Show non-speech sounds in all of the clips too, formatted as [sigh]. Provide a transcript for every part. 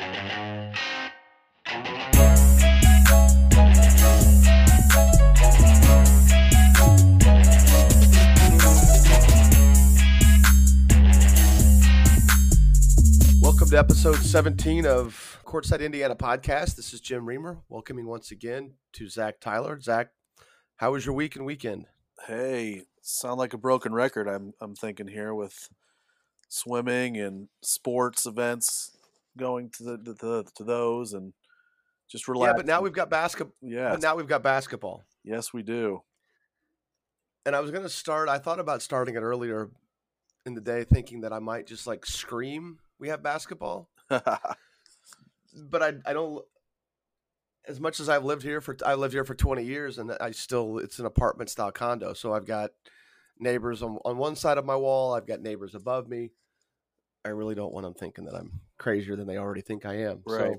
Welcome to episode 17 of Courtside Indiana podcast. This is Jim Reamer, welcoming once again to Zach Tyler. Zach, how was your week and weekend? Hey, sound like a broken record. I'm I'm thinking here with swimming and sports events going to the, the, the to those and just relax. Yeah, but now we've got basketball. yeah, now we've got basketball. yes we do. And I was going to start, I thought about starting it earlier in the day, thinking that I might just like scream, we have basketball. [laughs] But I, I don't, as much as I've lived here for, I lived here for 20 years and I still, it's an apartment style condo. So I've got neighbors on, on one side of my wall, I've got neighbors above me. I really don't want them thinking that I'm crazier than they already think I am. Right. So,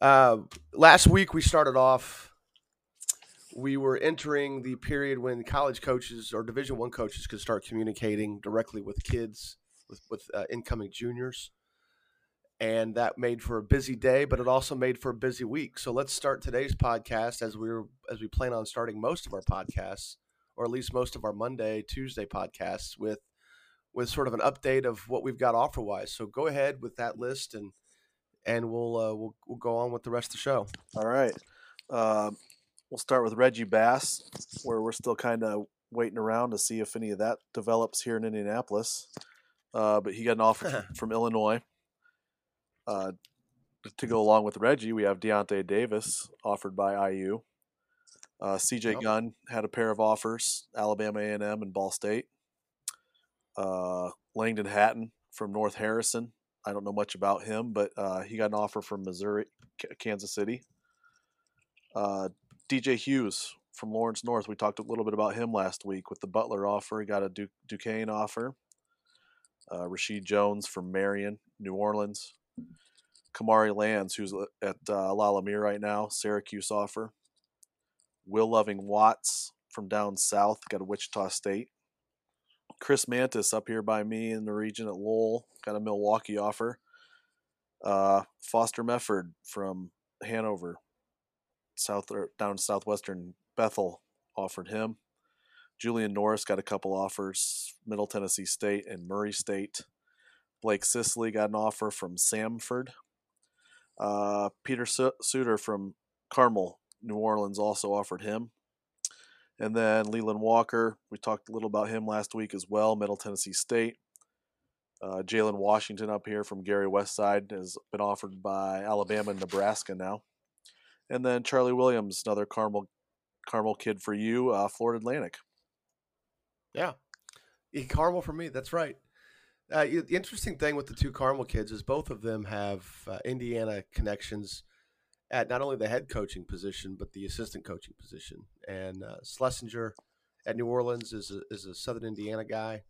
uh, last week we started off we were entering the period when college coaches or division one coaches could start communicating directly with kids with, with uh, incoming juniors and that made for a busy day but it also made for a busy week so let's start today's podcast as we are as we plan on starting most of our podcasts or at least most of our monday tuesday podcasts with with sort of an update of what we've got offer wise so go ahead with that list and and we'll uh, we'll, we'll go on with the rest of the show All right. Uh, we'll start with Reggie Bass, where we're still kind of waiting around to see if any of that develops here in Indianapolis. Uh, but he got an offer from, [laughs] Illinois. Uh, to go along with Reggie, we have Deontay Davis offered by IU. Uh, CJ Yep. Gunn had a pair of offers: Alabama A&M and Ball State. Uh, Langdon Hatton from North Harrison. I don't know much about him, but uh, he got an offer from Missouri, Kansas City. Uh, DJ Hughes from Lawrence North. We talked a little bit about him last week with the Butler offer. He got a du- Duquesne offer. Uh, Rasheed Jones from Marion, New Orleans. Kamari Lands, who's at uh, La Lumiere right now, Syracuse offer. Will Lovings Watts from down south, got a Wichita State. Chris Mantis up here by me in the region at Lowell, got a Milwaukee offer. Uh, Foster Mefford from Hanover, south or down southwestern Bethel offered him. Julian Norris got a couple offers, Middle Tennessee State and Murray State. Blake Sisley got an offer from Samford. Uh, Peter Su- Suder from Carmel, New Orleans, also offered him. And then Leland Walker, we talked a little about him last week as well, Middle Tennessee State. Uh, Jalen Washington up here from Gary Westside has been offered by Alabama and Nebraska now. And then Charlie Williams, another Carmel Carmel kid for you, uh, Florida Atlantic. Yeah, Carmel for me. That's right. Uh, the interesting thing with the two Carmel kids is both of them have uh, Indiana connections at not only the head coaching position but the assistant coaching position. And uh, Slessinger at New Orleans is a, is a Southern Indiana guy.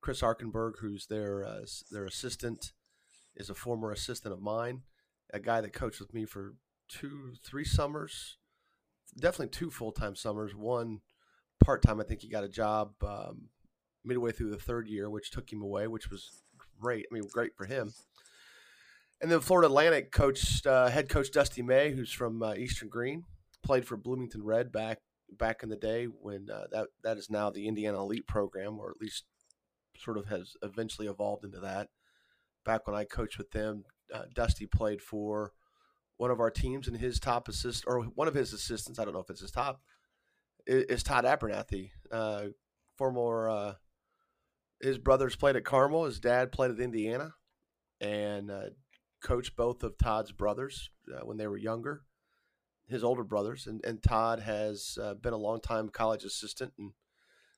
Chris Arkenberg, who's their uh, their assistant, is a former assistant of mine, a guy that coached with me for two, three summers, definitely two full time summers. One part time. I think he got a job um, midway through the third year, which took him away, which was great. I mean, great for him. And then Florida Atlantic coached uh, head coach Dusty May, who's from uh, Eastern Greene, played for Bloomington Red back back in the day when uh, that that is now the Indiana Elite program, or at least sort of has eventually evolved into that. Back when I coached with them, uh, Dusty played for one of our teams, and his top assist or one of his assistants, I don't know if it's his top, is Todd Abernethy, uh, former. Uh, his brothers played at Carmel. His dad played at Indiana, and uh, coached both of Todd's brothers uh, when they were younger. His older brothers, and, and Todd has uh, been a long time college assistant, and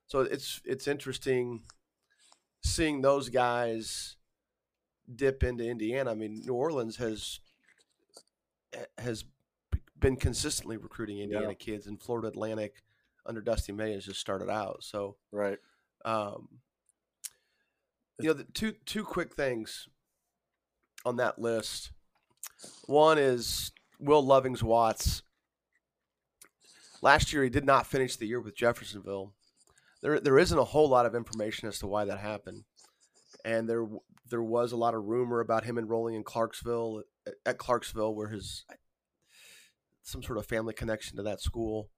so it's it's interesting seeing those guys dip into Indiana. I mean, New Orleans has has been consistently recruiting Indiana kids, and Florida Atlantic under Dusty May has just started out. So, Right. um, you know, the two two quick things on that list. One is Will Lovings Watts. Last year, he did not finish the year with Jeffersonville. There, there isn't a whole lot of information as to why that happened, and there there was a lot of rumor about him enrolling in Clarksville at, Clarksville, where his some sort of family connection to that school.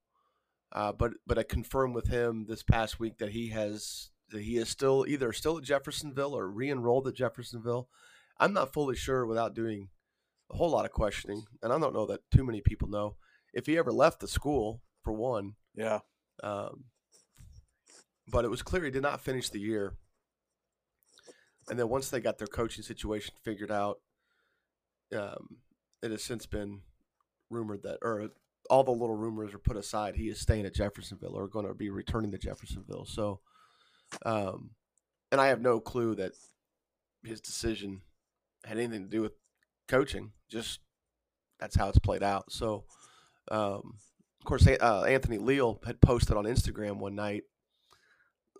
Uh, but but I confirmed with him this past week that he has that he is still either still at Jeffersonville or re-enrolled at Jeffersonville. I'm not fully sure without doing a whole lot of questioning, and I don't know that too many people know if he ever left the school for one. Yeah. Um, but it was clear he did not finish the year. And then once they got their coaching situation figured out, um, it has since been rumored that, or all the little rumors are put aside, he is staying at Jeffersonville or going to be returning to Jeffersonville. So, um, and I have no clue that his decision had anything to do with coaching. Just that's how it's played out. So, um, of course, uh, Anthony Leal had posted on Instagram one night,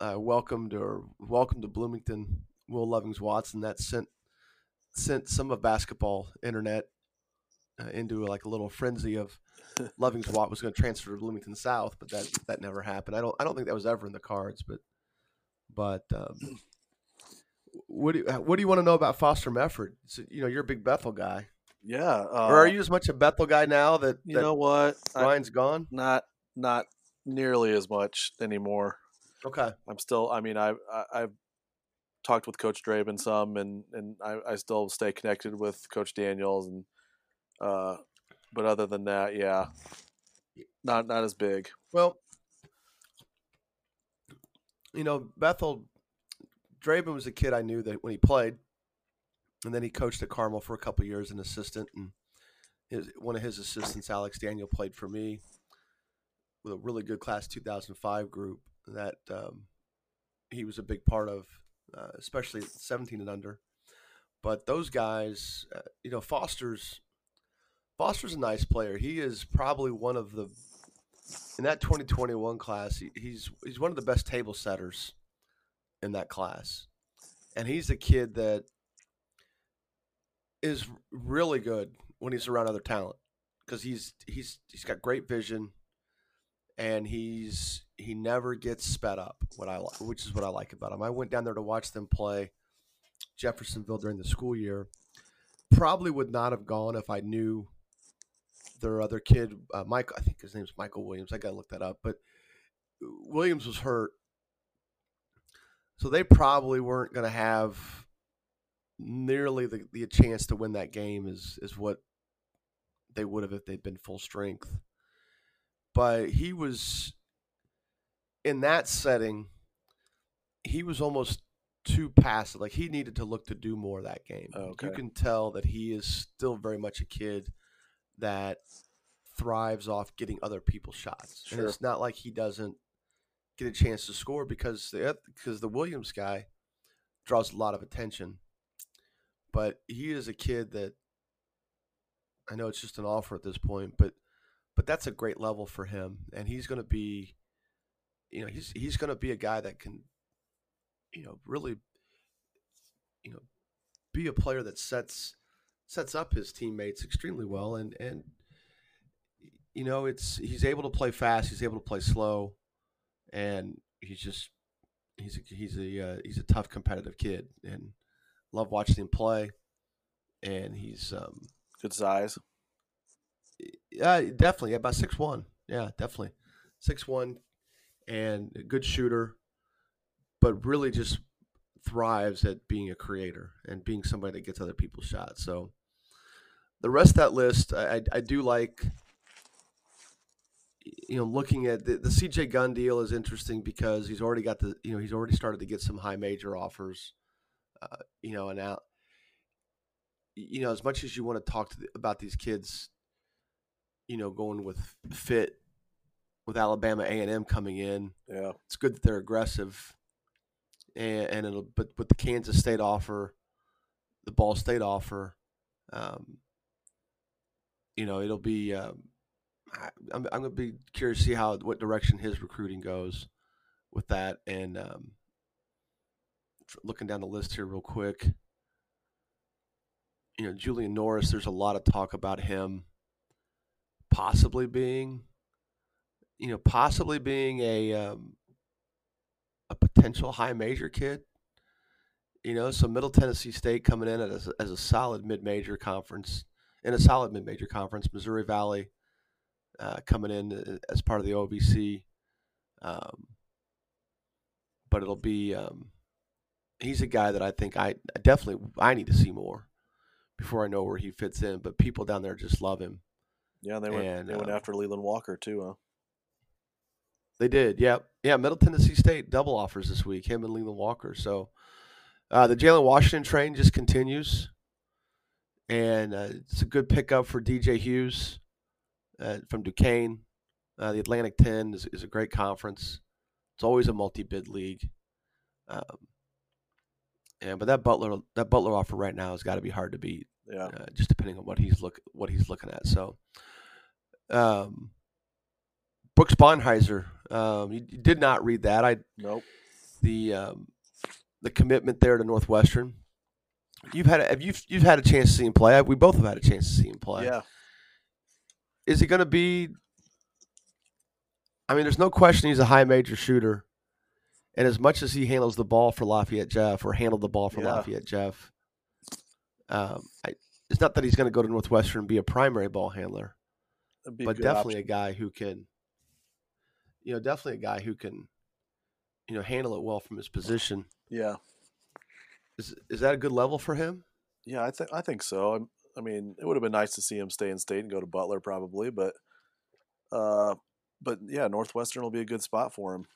uh, "Welcome to welcome to Bloomington, Will Lovings Watson." That sent sent some of basketball internet uh, into like a little frenzy of [laughs] Lovings Watt was going to transfer to Bloomington South, but that that never happened. I don't I don't think that was ever in the cards, but but um, [clears throat] what do you, what do you want to know about Foster Mefford? So, you know, you're a big Bethel guy. Yeah. Uh, or are you as much a Bethel guy now that, You that know what? I- Ryan's gone? not not nearly as much anymore. Okay. I'm still. I mean, I, I I've talked with Coach Draben some, and and I, I still stay connected with Coach Daniels, and uh, but other than that, yeah, not not as big. Well, you know, Bethel Draven was a kid I knew that when he played, and then he coached at Carmel for a couple years, an assistant, and his one of his assistants, Alex Daniel, played for me with a really good class 2005 group that um, he was a big part of, uh, especially 17 and under. But those guys, uh, you know, Foster's Foster's a nice player. He is probably one of the in that 2021 class. He, he's he's one of the best table setters in that class, and he's a kid that is really good when he's around other talent because he's he's he's got great vision, and he's he never gets sped up. What I which is what I like about him. I went down there to watch them play Jeffersonville during the school year. Probably would not have gone if I knew their other kid, uh, Mike. I think his name's Michael Williams. I got to look that up. But Williams was hurt, so they probably weren't going to have nearly the, the chance to win that game as is what they would have if they'd been full strength. But he was in that setting. He was almost too passive. Like he needed to look to do more that game. Oh, okay. You can tell that he is still very much a kid that thrives off getting other people's shots. And it's not like he doesn't get a chance to score because the because the Williams guy draws a lot of attention. But he is a kid that I know it's just an offer at this point, but but that's a great level for him and he's going to be you know, he's he's going to be a guy that can you know, really you know, be a player that sets sets up his teammates extremely well and and you know it's he's able to play fast he's able to play slow and he's just he's a, he's a uh, he's a tough competitive kid and love watching him play. And he's um Good size. yeah definitely about six one. Yeah definitely. six one and a good shooter but really just thrives at being a creator and being somebody that gets other people's shots. So the rest of that list I, I, I do like you know looking at the, the CJ Gunn deal is interesting because he's already got the you know he's already started to get some high major offers uh, you know and now you know as much as you want to talk to the, about these kids you know going with fit with Alabama A&M coming in Yeah. it's good that they're aggressive and, and it'll but with the Kansas State offer the Ball State offer um, you know it'll be um, I'm, I'm going to be curious to see how what direction his recruiting goes with that and um, looking down the list here real quick you know Julian Norris there's a lot of talk about him possibly being you know possibly being a um, a potential high major kid You know, so Middle Tennessee State coming in as a, as a solid mid-major conference, in a solid mid-major conference. Missouri Valley uh, coming in uh, as part of the OVC, um, but it'll be. Um, he's a guy that I think I definitely I need to see more before I know where he fits in. But people down there just love him. Yeah, they went And, they went uh, after Leland Walker too, huh? They did, yep, yeah. Middle Tennessee State double offers this week. Him and Leland Walker. So uh, the Jalen Washington train just continues, and uh, it's a good pickup for DJ Hughes uh, from Duquesne. Uh, the Atlantic Ten is, is a great conference. It's always a multi-bid league. Um, and but that Butler that Butler offer right now has got to be hard to beat. Yeah. uh, just depending on what he's look what he's looking at. So, um, Brooks Barnhizer, um, you, you did not read that. I Nope. the um, the commitment there to Northwestern. You've had a, have you you've had a chance to see him play. We both have had a chance to see him play. Yeah. Is he going to be? I mean, there's no question he's a high major shooter, and as much as he handles the ball for Lafayette Jeff or handled the ball for Yeah. Lafayette Jeff, um, I, it's not that he's going to go to Northwestern and be a primary ball handler, That'd a but definitely option. a guy who can, you know, definitely a guy who can, you know, handle it well from his position. Yeah. Is is that a good level for him? Yeah, I think I think so. I'm, mean, it would have been nice to see him stay in state and go to Butler probably, but uh but yeah, Northwestern will be a good spot for him.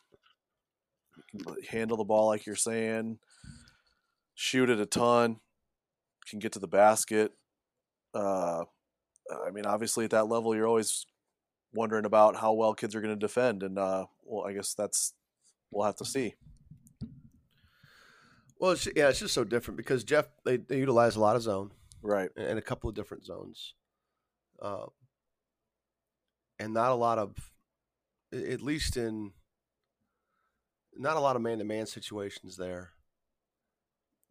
Handle the ball like you're saying, shoot it a ton, can get to the basket. Uh I mean, obviously at that level you're always wondering about how well kids are going to defend and uh well, I guess that's we'll have to see. Well, it's, yeah, it's just so different because Jeff they, they utilize a lot of zone Right. and a couple of different zones, um, and not a lot of, at least in, not a lot of man to man situations there.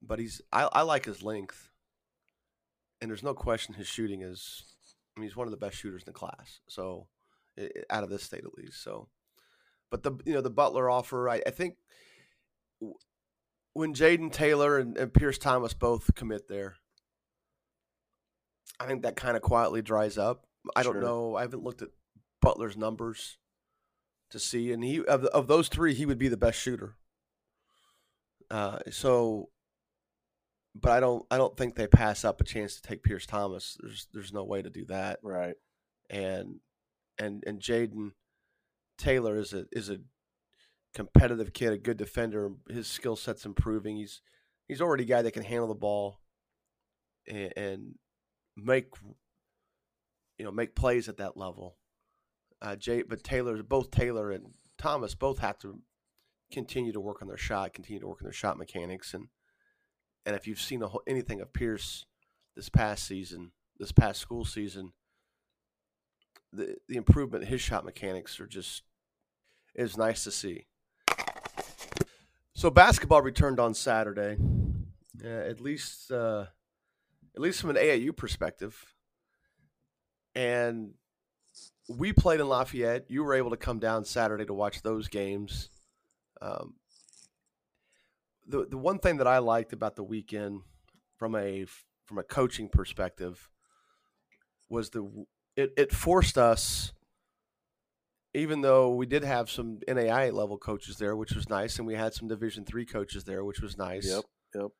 But he's I, I like his length, and there's no question his shooting is. I mean, he's one of the best shooters in the class. So, out of this state at least. So, but the you know the Butler offer, I, I think when Jayden Taylor and, and Pierce Thomas both commit there, I think that kind of quietly dries up. I don't know. I haven't looked at Butler's numbers to see, and he of of those three, he would be the best shooter. Uh, so, but I don't. I don't think they pass up a chance to take Pierce Thomas. There's there's no way to do that. Right. And and and Jayden Taylor is a is a competitive kid, a good defender. His skill set's improving. He's he's already a guy that can handle the ball and, and make you know make plays at that level. Uh, Jay, but Taylor, both Taylor and Thomas both have to continue to work on their shot, continue to work on their shot mechanics, and and if you've seen whole- anything of Pierce this past season, this past school season, the the improvement his shot mechanics are just is nice to see. So basketball returned on Saturday, uh, at least uh, at least from an AAU perspective, and we played in Lafayette. You were able to come down Saturday to watch those games. Um, the the one thing that I liked about the weekend, from a from a coaching perspective, was the it, it forced us even though we did have some NAIA level coaches there, which was nice, and we had some Division three coaches there, which was nice. Yep, yep.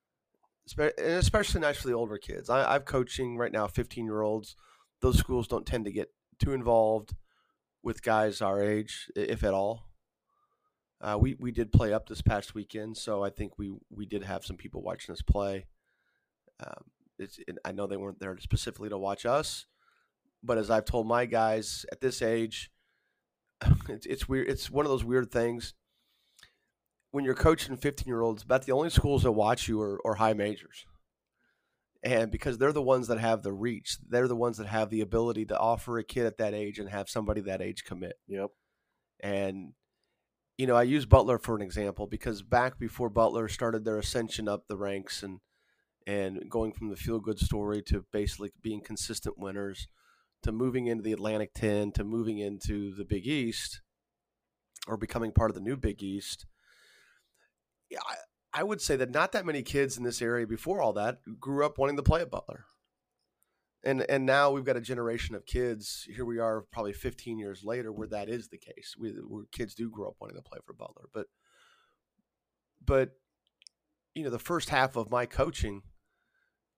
Especially the older kids. I, I'm coaching right now, 15 year olds. Those schools don't tend to get too involved with guys our age, if at all. Uh, we we did play up this past weekend, so I think we we did have some people watching us play. Um, I know they weren't there specifically to watch us, but as I've told my guys at this age, [laughs] it's, it's weird. It's one of those weird things when you're coaching 15 year olds. About the only schools that watch you are, are high majors, and because they're the ones that have the reach, they're the ones that have the ability to offer a kid at that age and have somebody that age commit. Yep. And you know, I use Butler for an example because back before Butler started their ascension up the ranks and and going from the feel good story to basically being consistent winners to moving into the Atlantic 10 to moving into the Big East or becoming part of the new Big East. Yeah, I would say that not that many kids in this area before all that grew up wanting to play at Butler. And and now we've got a generation of kids. Here we are, probably 15 years later, where that is the case. We, where kids do grow up wanting to play for Butler. But but you know, the first half of my coaching,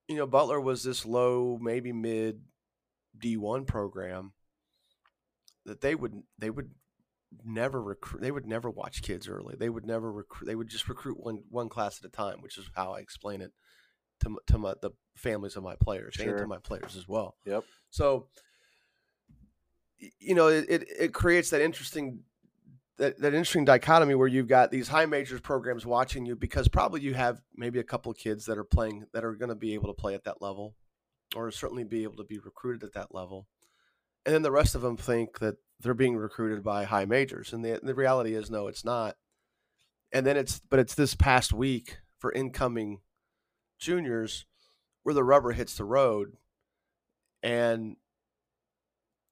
you know, Butler was this low, maybe mid D1 program that they would they would never recruit they would never watch kids early. They would never recruit they would just recruit one one class at a time which is how i explain it to, to my, the families of my players sure. and to my players as well. Yep. So you know it, it, it creates that interesting that, that interesting dichotomy where you've got these high majors programs watching you because probably you have maybe a couple of kids that are playing that are going to be able to play at that level or certainly be able to be recruited at that level. And then the rest of them think that they're being recruited by high majors, and the the reality is no, it's not. And then it's but it's this past week for incoming juniors where the rubber hits the road, and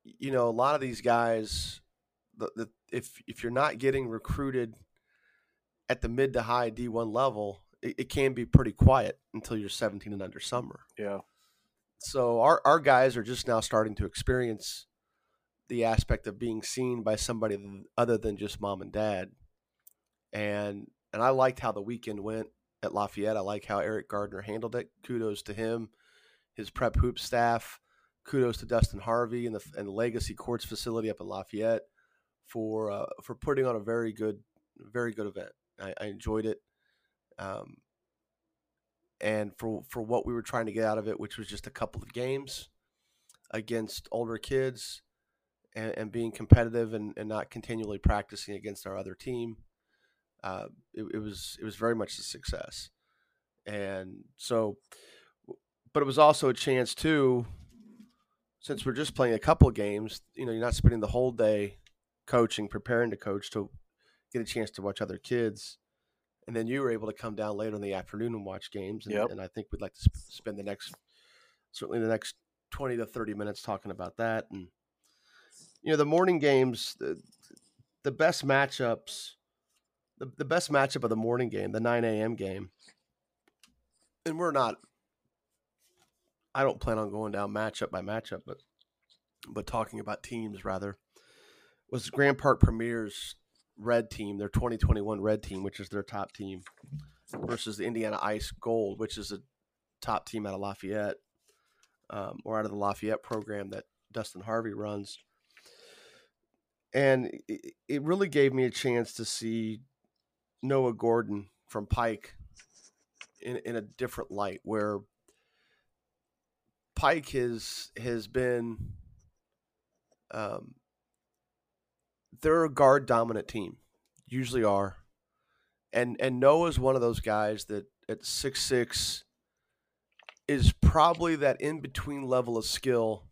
you know a lot of these guys, the, the if if you're not getting recruited at the mid to high D1 level, it, it can be pretty quiet until you're 17 and under summer. Yeah. So our, our guys are just now starting to experience the aspect of being seen by somebody other than just mom and dad. And and I liked how the weekend went at Lafayette. I like how Eric Gardner handled it. Kudos to him, his prep hoop staff. Kudos to Dustin Harvey and the and the Legacy Courts facility up in Lafayette for uh, for putting on a very good very good event. I, I enjoyed it. Um, and for for what we were trying to get out of it, which was just a couple of games against older kids and, and being competitive and, and, not continually practicing against our other team, uh, it, it, was it was very much a success. And so, but it was also a chance too, since we're just playing a couple of games. You know, you're not spending the whole day coaching, preparing to coach to get a chance to watch other kids and then you were able to come down later in the afternoon and watch games. And, yep. and I think we'd like to sp- spend the next, certainly the next twenty to thirty minutes talking about that. And you know, the morning games, the the best matchups, the, the best matchup of the morning game, the nine a.m. game. And we're not. I don't plan on going down matchup by matchup, but but talking about teams rather was Grand Park Premier's red team, their 2021 red team, which is their top team, versus the Indiana Ice Gold, which is a top team out of Lafayette um, or out of the Lafayette program that Dustin Harvey runs. And it, it really gave me a chance to see Noah Gordon from Pike in, in a different light, where Pike has has been um, they're a guard dominant team, usually are, and and Noah's one of those guys that at six six is probably that in between level of skill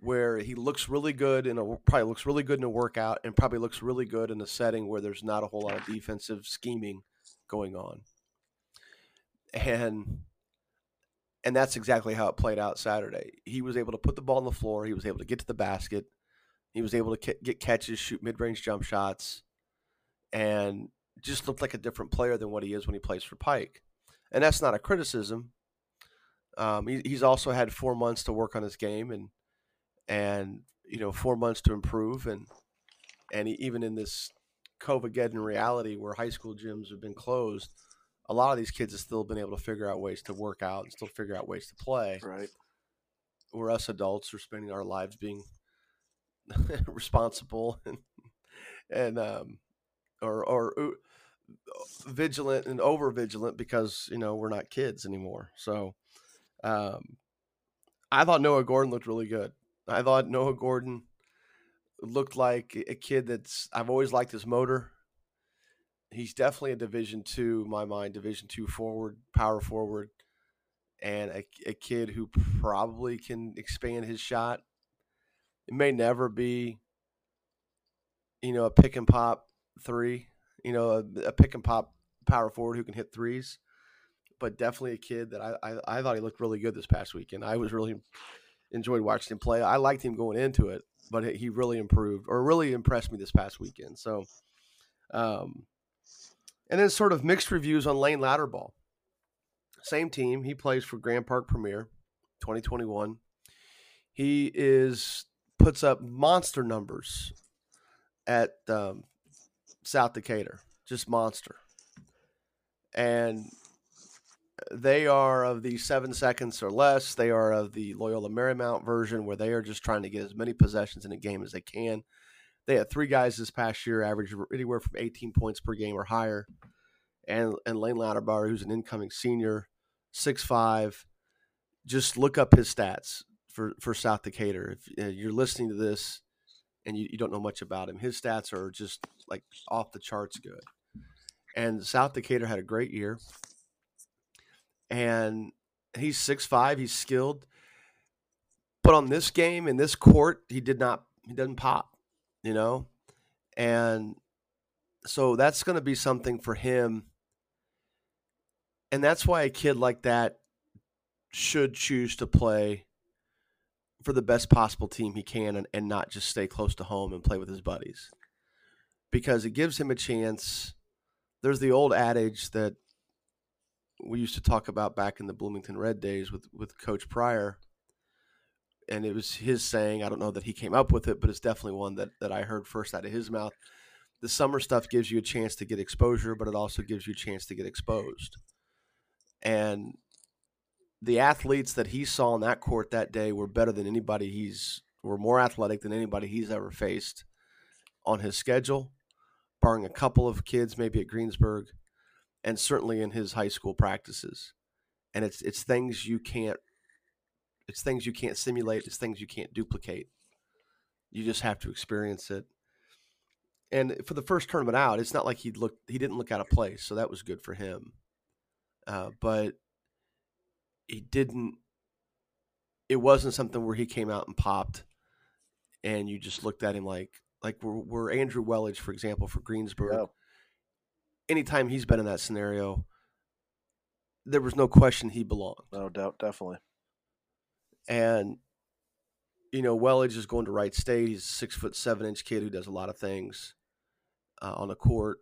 where he looks really good in a probably looks really good in a workout and probably looks really good in a setting where there's not a whole lot of defensive scheming going on. And and that's exactly how it played out Saturday. He was able to put the ball on the floor, he was able to get to the basket, he was able to get catches, shoot mid range jump shots, and just looked like a different player than what he is when he plays for Pike. And that's not a criticism. Um, he, he's also had four months to work on his game and and you know four months to improve and and even in this COVID reality where high school gyms have been closed, a lot of these kids have still been able to figure out ways to work out and still figure out ways to play. Right. Where us adults are spending our lives being [laughs] responsible [laughs] and and um, or or uh, vigilant and over vigilant because you know we're not kids anymore. So um, I thought Noah Gordon looked really good. I thought Noah Gordon looked like a kid that's I've always liked his motor. He's definitely a Division two, my mind, Division two forward, power forward, and a, a kid who probably can expand his shot it may never be, you know, a pick and pop three, you know, a, a pick and pop power forward who can hit threes, but definitely a kid that I, I, I thought he looked really good this past weekend. I was really enjoyed watching him play. I liked him going into it, but he really improved or really impressed me this past weekend. So, um, And then sort of mixed reviews on Lane Louderbaugh. Same team. He plays for Grand Park Premier 2021. He is puts up monster numbers at um, South Decatur, just monster. And they are of the seven seconds or less. They are of the Loyola Marymount version, where they are just trying to get as many possessions in a game as they can. They had three guys this past year, average anywhere from 18 points per game or higher. And and Lane Louderbaugh, who's an incoming senior, six five. Just look up his stats for for South Decatur. If uh, you're listening to this and you, you don't know much about him, his stats are just like off the charts good. And South Decatur had a great year and he's six five. He's skilled, but on this game in this court, he did not. He doesn't pop, you know, and so that's going to be something for him. And that's why a kid like that should choose to play for the best possible team he can and, and not just stay close to home and play with his buddies because it gives him a chance. There's the old adage that we used to talk about back in the Bloomington Red days with with Coach Pryor, and it was his saying. I don't know that he came up with it, but it's definitely one that that I heard first out of his mouth. The summer stuff gives you a chance to get exposure, but it also gives you a chance to get exposed. And the athletes that he saw on that court that day were better than anybody he's were more athletic than anybody he's ever faced on his schedule, barring a couple of kids maybe at Greensburg and certainly in his high school practices. And it's it's things you can't it's things you can't simulate, it's things you can't duplicate. You just have to experience it. And for the first tournament out, it's not like he looked he didn't look out of place, so that was good for him. Uh, but he didn't it wasn't something where he came out and popped and you just looked at him like like we're, Andrew Welage, for example, for Greensburg. Anytime he's been in that scenario, there was no question he belonged. No doubt, definitely. And you know, Welage is going to Wright State. He's a six foot seven inch kid who does a lot of things uh, on the court.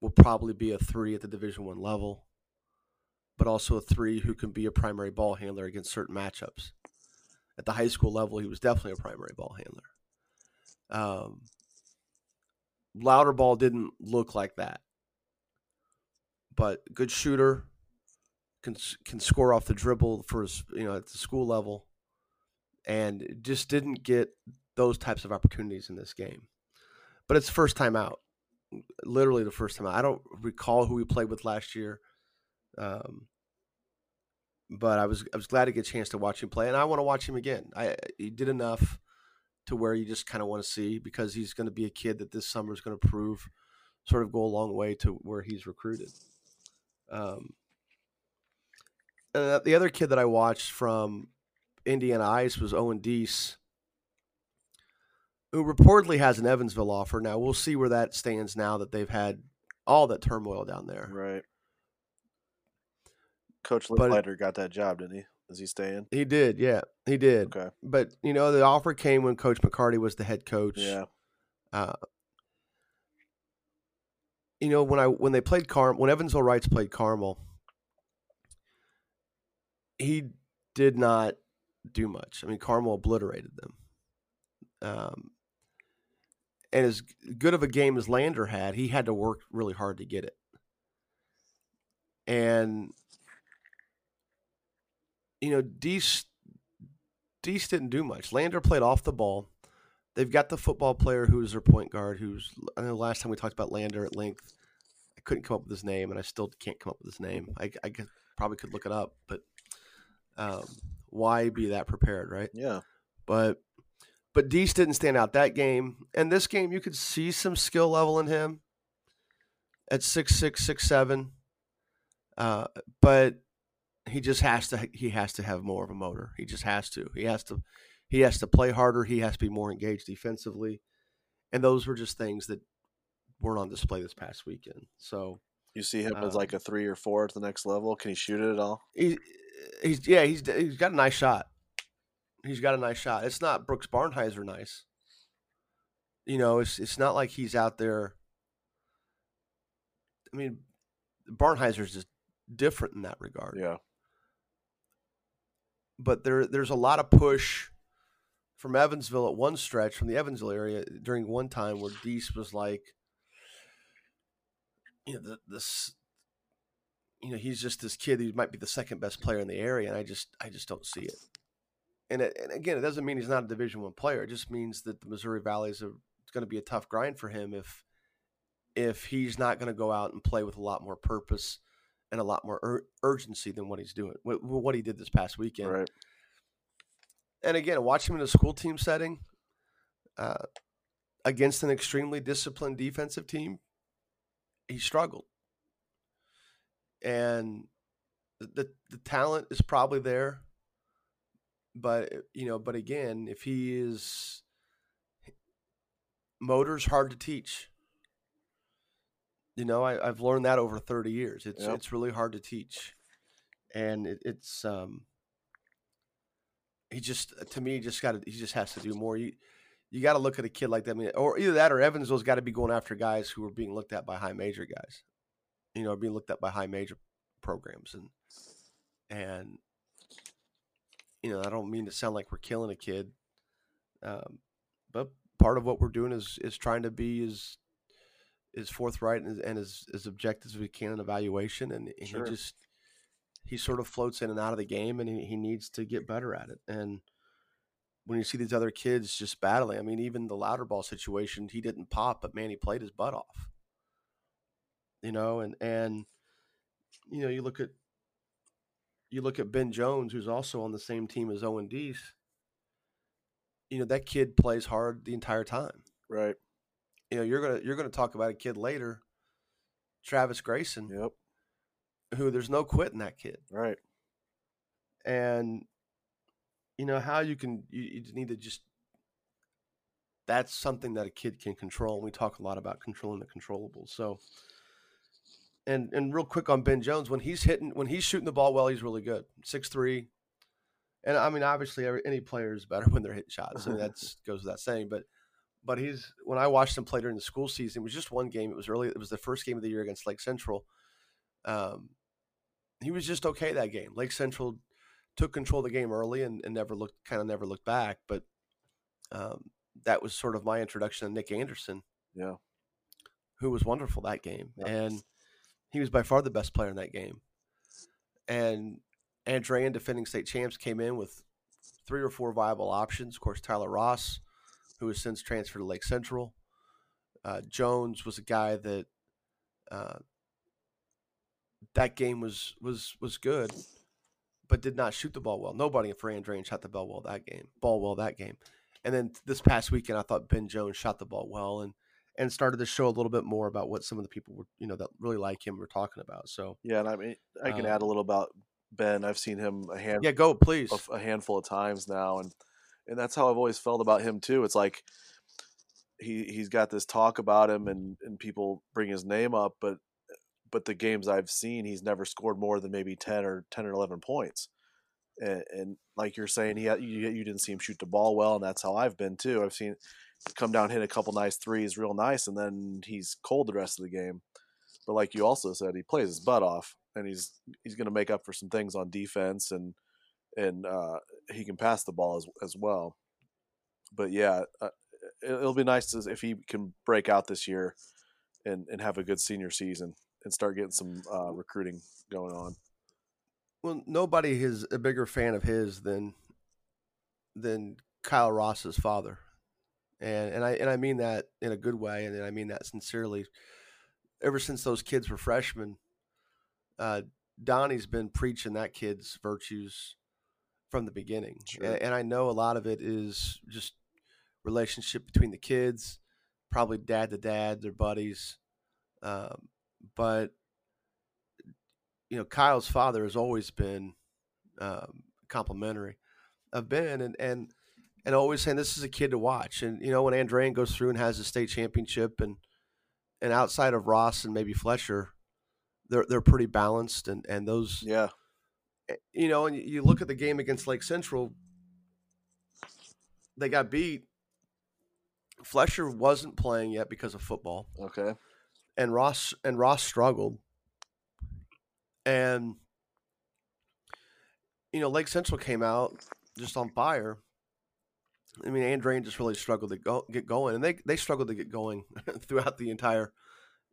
Will probably be a three at the Division One level, but also a three who can be a primary ball handler against certain matchups. At the high school level, he was definitely a primary ball handler. Um, ball didn't look like that but good shooter, can can score off the dribble for his, you know at the school level, and just didn't get those types of opportunities in this game. But it's first time out, literally the first time out. I don't recall who we played with last year, um, but I was I was glad to get a chance to watch him play, and I want to watch him again. I he did enough to where you just kind of want to see because he's going to be a kid that this summer is going to prove sort of go a long way to where he's recruited. Um, uh, the other kid that I watched from Indiana Ice was Owen Deese, who reportedly has an Evansville offer. Now we'll see where that stands now that they've had all that turmoil down there. Right. Coach Lickliter got that job, didn't he? Is he staying? He did, yeah, he did. Okay. But you know, the offer came when Coach McCarty was the head coach. Yeah. Uh, you know when I when they played Carm when Evansville Reitz played Carmel, he did not do much. I mean, Carmel obliterated them. Um, and as good of a game as Lander had, he had to work really hard to get it. And you know, Deese Deese didn't do much. Lander played off the ball they've got the football player who's their point guard. Who's I know last time we talked about Lander at length. I couldn't come up with his name, and I still can't come up with his name. I, I could, probably could look it up, but um, why be that prepared, right? Yeah. But but Deese didn't stand out that game, and this game you could see some skill level in him at six six six seven, uh, but he just has to he has to have more of a motor. He just has to. He has to he has to play harder. He has to be more engaged defensively. And those were just things that weren't on display this past weekend. So you see him um, as like a three or four at the next level. Can he shoot it at all? He, he's yeah, he's he's got a nice shot. He's got a nice shot. It's not Brooks Barnhizer nice. You know, it's it's not like he's out there I mean, Barnhizer's just different in that regard. Yeah. But there there's a lot of push from Evansville at one stretch from the Evansville area during one time where Deese was like, you know, the, this, you know, he's just this kid who might be the second best player in the area, and I just I just don't see it. And, it, and again, it doesn't mean he's not a Division One player. It just means that the Missouri Valley is going to be a tough grind for him if if he's not going to go out and play with a lot more purpose and a lot more ur- urgency than what he's doing, what, what he did this past weekend. Right. And again, watch him in a school team setting uh, against an extremely disciplined defensive team. He struggled, and the, the talent is probably there, but you know, but again, if he is motor's hard to teach. You know, I, I've learned that over thirty years. It's Yep. it's really hard to teach, and it, it's um. He just to me just got he just has to do more. You you got to look at a kid like that, I mean, or either that or Evansville's got to be going after guys who are being looked at by high major guys, you know, being looked at by high major programs, and and you know I don't mean to sound like we're killing a kid, um, but part of what we're doing is is trying to be as is forthright and, and as, as objective as we can in evaluation and, and Sure. he just he sort of floats in and out of the game and he, he needs to get better at it. And when you see these other kids just battling i mean even the Louderbaugh situation he didn't pop but man he played his butt off. You know and and you know you look at you look at ben jones who's also on the same team as owen deese. You know that kid plays hard the entire time. Right. you know you're gonna you're gonna talk about a kid later, Travis Grayson, Yep. Who there's no quitting that kid, Right. and you know how you can you, you need to just that's something that a kid can control. And we talk a lot about controlling the controllable. So, and and real quick on Ben Jones, when he's hitting when he's shooting the ball well, he's really good. Six three. And I mean, obviously, every, any player is better [laughs] when they're hitting shots. I mean, [laughs] that's goes without saying. But but he's when I watched him play during the school season, it was just one game. It was early. It was the first game of the year against Lake Central. Um, he was just okay that game. Lake Central took control of the game early and, and never looked kind of never looked back. But um, that was sort of my introduction to Nick Anderson, Yeah. who was wonderful that game, Yeah. and he was by far the best player in that game. And Andrean, defending state champs, came in with three or four viable options. Of course, Tyler Ross, who has since transferred to Lake Central. Uh, Jones was a guy that uh, that game was was was good, but did not shoot the ball well. Nobody for Andrean shot the ball well that game. Ball well that game. And then this past weekend, I thought Ben Jones shot the ball well and and started to show a little bit more about what some of the people were, you know, that really like him were talking about. So Yeah, and I mean, I can add a Um, little about Ben. I've seen him a hand yeah, go please. a, a handful of times now, and and that's how I've always felt about him too. It's like he he's got this talk about him, and and people bring his name up, but but the games I've seen, he's never scored more than maybe ten or ten or eleven points. And, and like you're saying, he you you didn't see him shoot the ball well, and that's how I've been too. I've seen come down, hit a couple nice threes, real nice, and then he's cold the rest of the game. But like you also said, he plays his butt off, and he's he's going to make up for some things on defense, and and uh, he can pass the ball as as well. But yeah, uh, it- it'll be nice if he can break out this year and and have a good senior season and start getting some uh, recruiting going on. Well, nobody is a bigger fan of his than than Kyle Ross's father, and and I and I mean that in a good way, and I mean that sincerely. Ever since those kids were freshmen, uh, Donnie's been preaching that kid's virtues from the beginning, Sure. and, and I know a lot of it is just relationship between the kids, probably dad to dad, their buddies, um, but you know, Kyle's father has always been um, complimentary of Ben, and and and always saying this is a kid to watch. And you know, when Andrean goes through and has a state championship, and and outside of Ross and maybe Fletcher, they're they're pretty balanced, and and those Yeah, you know, and you look at the game against Lake Central, they got beat. Fletcher wasn't playing yet because of football okay, and Ross and Ross struggled, and you know Lake Central came out just on fire. I mean, Andrean just really struggled to go, get going, and they they struggled to get going [laughs] throughout the entire,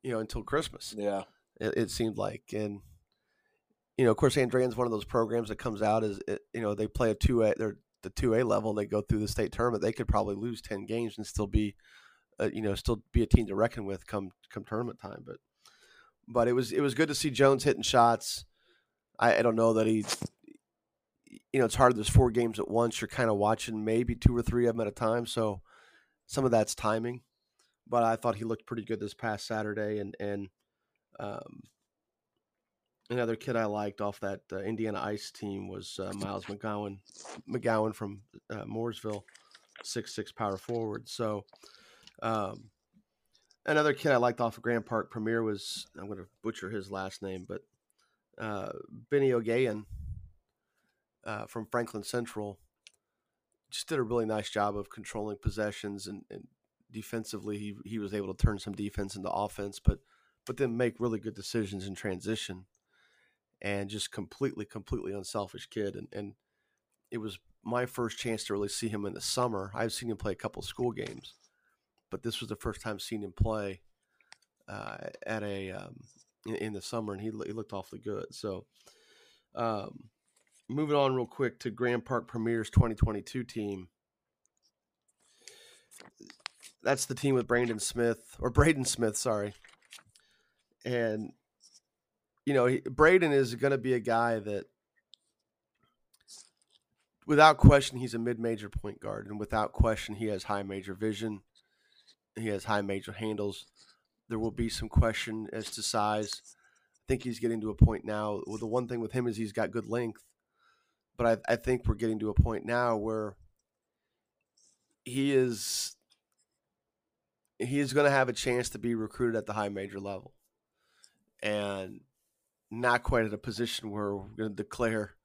you know, until Christmas. Yeah, it, it seemed like, and you know, of course, Andrean's one of those programs that comes out as it, you know they play a two A, they're the two A level, and they go through the state tournament. They could probably lose ten games and still be, uh, you know, still be a team to reckon with come come tournament time. But but it was it was good to see Jones hitting shots. I, I don't know that he, you know, it's hard. There's four games at once. You're kind of watching maybe two or three of them at a time. So some of that's timing. But I thought he looked pretty good this past Saturday, and and um, another kid I liked off that uh, Indiana Ice team was uh, Miles McGowan, McGowan from uh, Mooresville, six six power forward. So, um, another kid I liked off of Grand Park Premier was I'm going to butcher his last name, but uh, Benny O'Gayan uh, from Franklin Central just did a really nice job of controlling possessions and, and defensively he he was able to turn some defense into offense, but but then make really good decisions in transition and just completely, completely unselfish kid. And, and it was my first chance to really see him in the summer. I've seen him play a couple school games, but this was the first time seeing him play uh, at a um, in, in, the summer, and he, he looked awfully good. So, um, moving on real quick to Grand Park Premier's 2022 team. That's the team with Brandon Smith or Braden Smith, sorry. And you know, he, Braden is going to be a guy that, without question, he's a mid-major point guard, and without question, he has high major vision. He has high major handles. There will be some question as to size. I think he's getting to a point now. Well, the one thing with him is he's got good length, but I, I think we're getting to a point now where he is he is going to have a chance to be recruited at the high major level. And not quite at a position where we're going to declare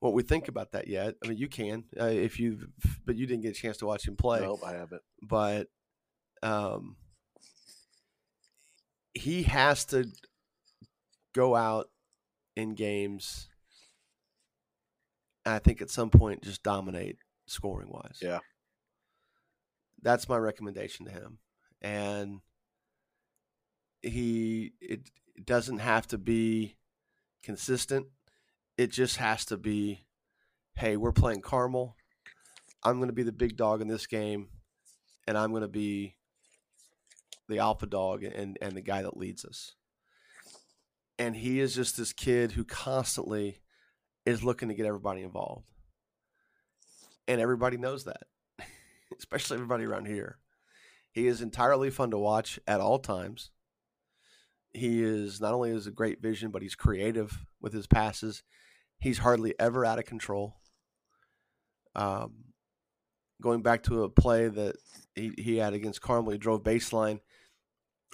what we think about that yet. I mean, you can uh, if you, but you didn't get a chance to watch him play. Nope, I haven't. But um, he has to go out in games. I think at some point just dominate scoring wise. Yeah. That's my recommendation to him. And he it it doesn't have to be consistent. It just has to be, hey, we're playing Carmel. I'm going to be the big dog in this game, and I'm going to be the alpha dog and, and the guy that leads us. And he is just this kid who constantly is looking to get everybody involved. And everybody knows that, [laughs] especially everybody around here. He is entirely fun to watch at all times he is not only has a great vision, but he's creative with his passes. He's hardly ever out of control. Um, going back to a play that he, he had against Carmel, he drove baseline.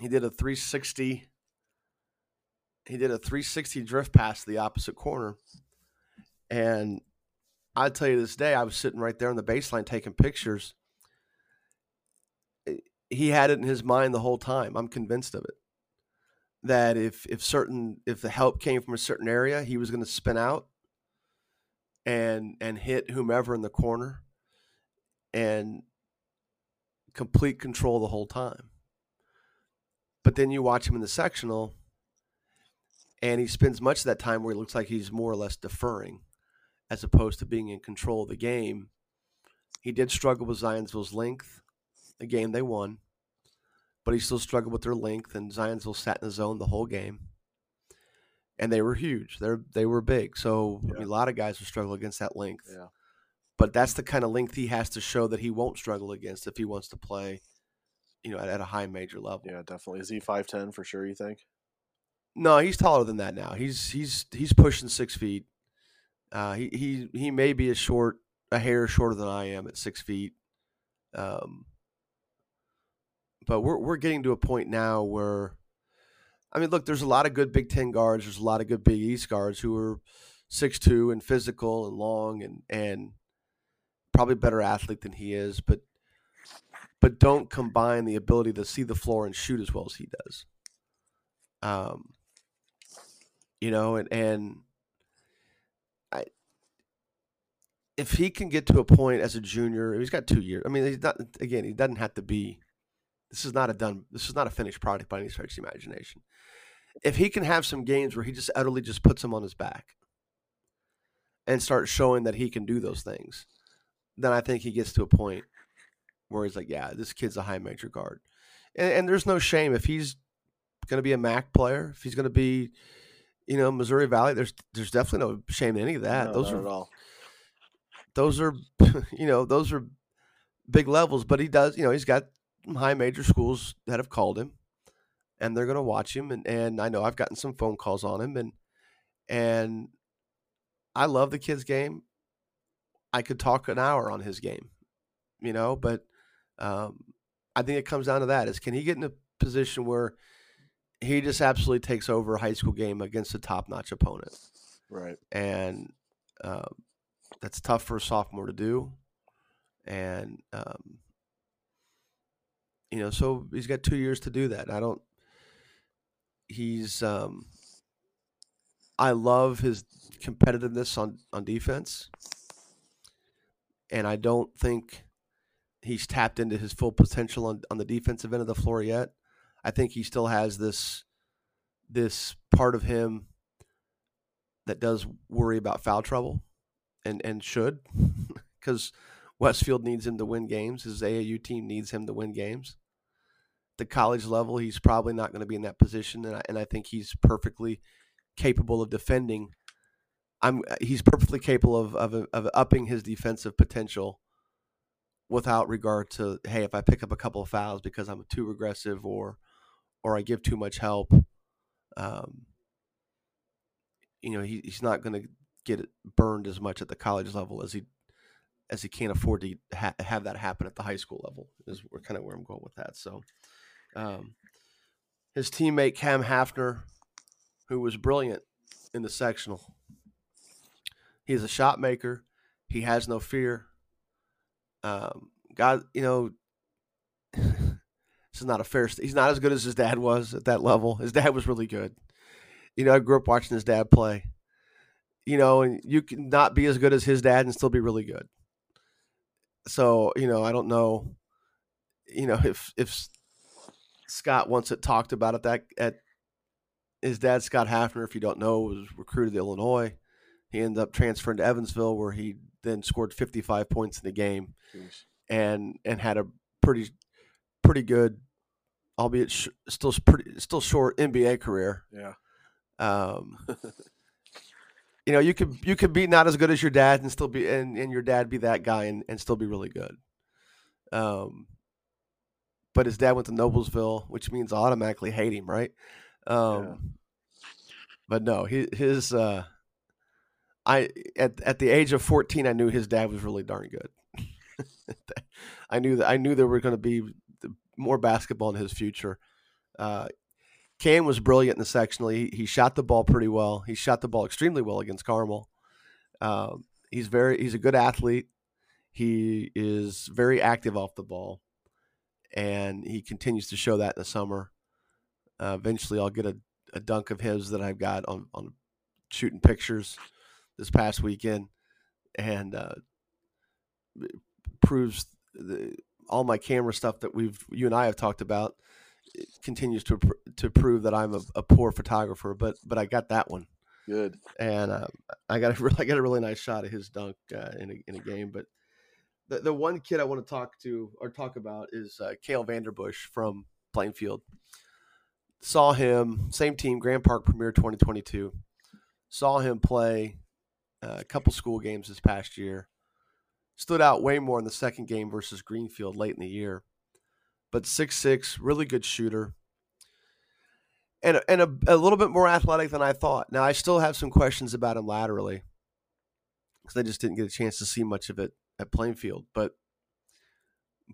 He did a 360. He did a 360 drift pass to the opposite corner. And I tell you this day, I was sitting right there on the baseline taking pictures. He had it in his mind the whole time. I'm convinced of it that if if certain if the help came from a certain area, he was going to spin out and and hit whomever in the corner and complete control the whole time. But then you watch him in the sectional and he spends much of that time where he looks like he's more or less deferring as opposed to being in control of the game. He did struggle with Zionsville's length, a game they won but he still struggled with their length. And Zionsville sat in the zone the whole game, and they were huge. They they were big. So yeah. I mean, a lot of guys will struggle against that length. Yeah. But that's the kind of length he has to show that he won't struggle against if he wants to play, you know, at, at a high major level. Yeah, definitely. Is he five ten for sure? You think? No, he's taller than that now. He's he's he's pushing six feet. Uh, he he he may be a short, a hair shorter than I am at six feet. Um, but we're we're getting to a point now where, I mean, look, there's a lot of good Big Ten guards. There's a lot of good Big East guards who are six two and physical and long and and probably better athlete than he is, but but don't combine the ability to see the floor and shoot as well as he does. Um, you know, and and I, if he can get to a point as a junior, he's got two years. I mean, he's not again. He doesn't have to be. This is not a done. This is not a finished product by any stretch of the imagination. If he can have some games where he just utterly just puts him on his back and starts showing that he can do those things, then I think he gets to a point where he's like, yeah, this kid's a high major guard. And, and there's no shame if he's going to be a MAC player, if he's going to be, you know, Missouri Valley. There's there's definitely no shame in any of that. No, those are all. those are [laughs] you know those are big levels. But he does, you know, he's got high major schools that have called him, and they're going to watch him. And and I know I've gotten some phone calls on him, and and I love the kid's game. I could talk an hour on his game, you know, but um, I think it comes down to that: is can he get in a position where he just absolutely takes over a high school game against a top-notch opponent, Right. and um, that's tough for a sophomore to do. And um, you know, so he's got two years to do that. I don't. He's. Um, I love his competitiveness on on defense, and I don't think he's tapped into his full potential on, on the defensive end of the floor yet. I think he still has this this part of him that does worry about foul trouble and and should [laughs] because Westfield needs him to win games. His AAU team needs him to win games. The college level, he's probably not going to be in that position, and I, and I think he's perfectly capable of defending. I'm he's perfectly capable of of, of upping his defensive potential without regard to hey if I pick up a couple of fouls because I'm too aggressive or or I give too much help. Um, you know he, he's not going to get burned as much at the college level as he as he can't afford to ha- have that happen at the high school level is kind of where I'm going with that. So um, his teammate Cam Haffner, who was brilliant in the sectional, he's a shot maker. He has no fear. Um, God, you know, this is not a fair. He's not as good as his dad was at that level. His dad was really good. You know, I grew up watching his dad play. You know, and you can not be as good as his dad and still be really good. So, you know, I don't know, you know, [laughs] if if Scott once it talked about it that at his dad Scott Haffner, if you don't know, was recruited to Illinois. He ended up transferring to Evansville, where he then scored 55 points in the game Jeez. and and had a pretty pretty good, albeit sh- still pretty still short NBA career. Yeah. Um, [laughs] you know, you could you could be not as good as your dad and still be and, and your dad be that guy and, and still be really good. Um, but his dad went to Noblesville, which means automatically hate him, right? Um, Yeah. but no, he, his uh, I at at the age of fourteen, I knew his dad was really darn good. [laughs] I knew that I knew there were going to be more basketball in his future. Uh, Cam was brilliant in the sectional. He, he shot the ball pretty well. He shot the ball extremely well against Carmel. Um, he's very he's a good athlete. He is very active off the ball, and he continues to show that in the summer. Uh, eventually, I'll get a, a dunk of his that I've got on on shooting pictures this past weekend, and uh, proves the, all my camera stuff that we've you and I have talked about continues to to prove that I'm a, a poor photographer, but but I got that one, Good. and uh, I got a [laughs] really, I got a really nice shot of his dunk uh, in a, in a game. But the the one kid I want to talk to or talk about is uh, Kale Vanderbush from Plainfield. Saw him same team Grand Park Premier 2022. Saw him play a couple school games this past year. Stood out way more in the second game versus Greenfield late in the year but six six, really good shooter, and and a, a little bit more athletic than I thought. Now I still have some questions about him laterally because I just didn't get a chance to see much of it at Plainfield. But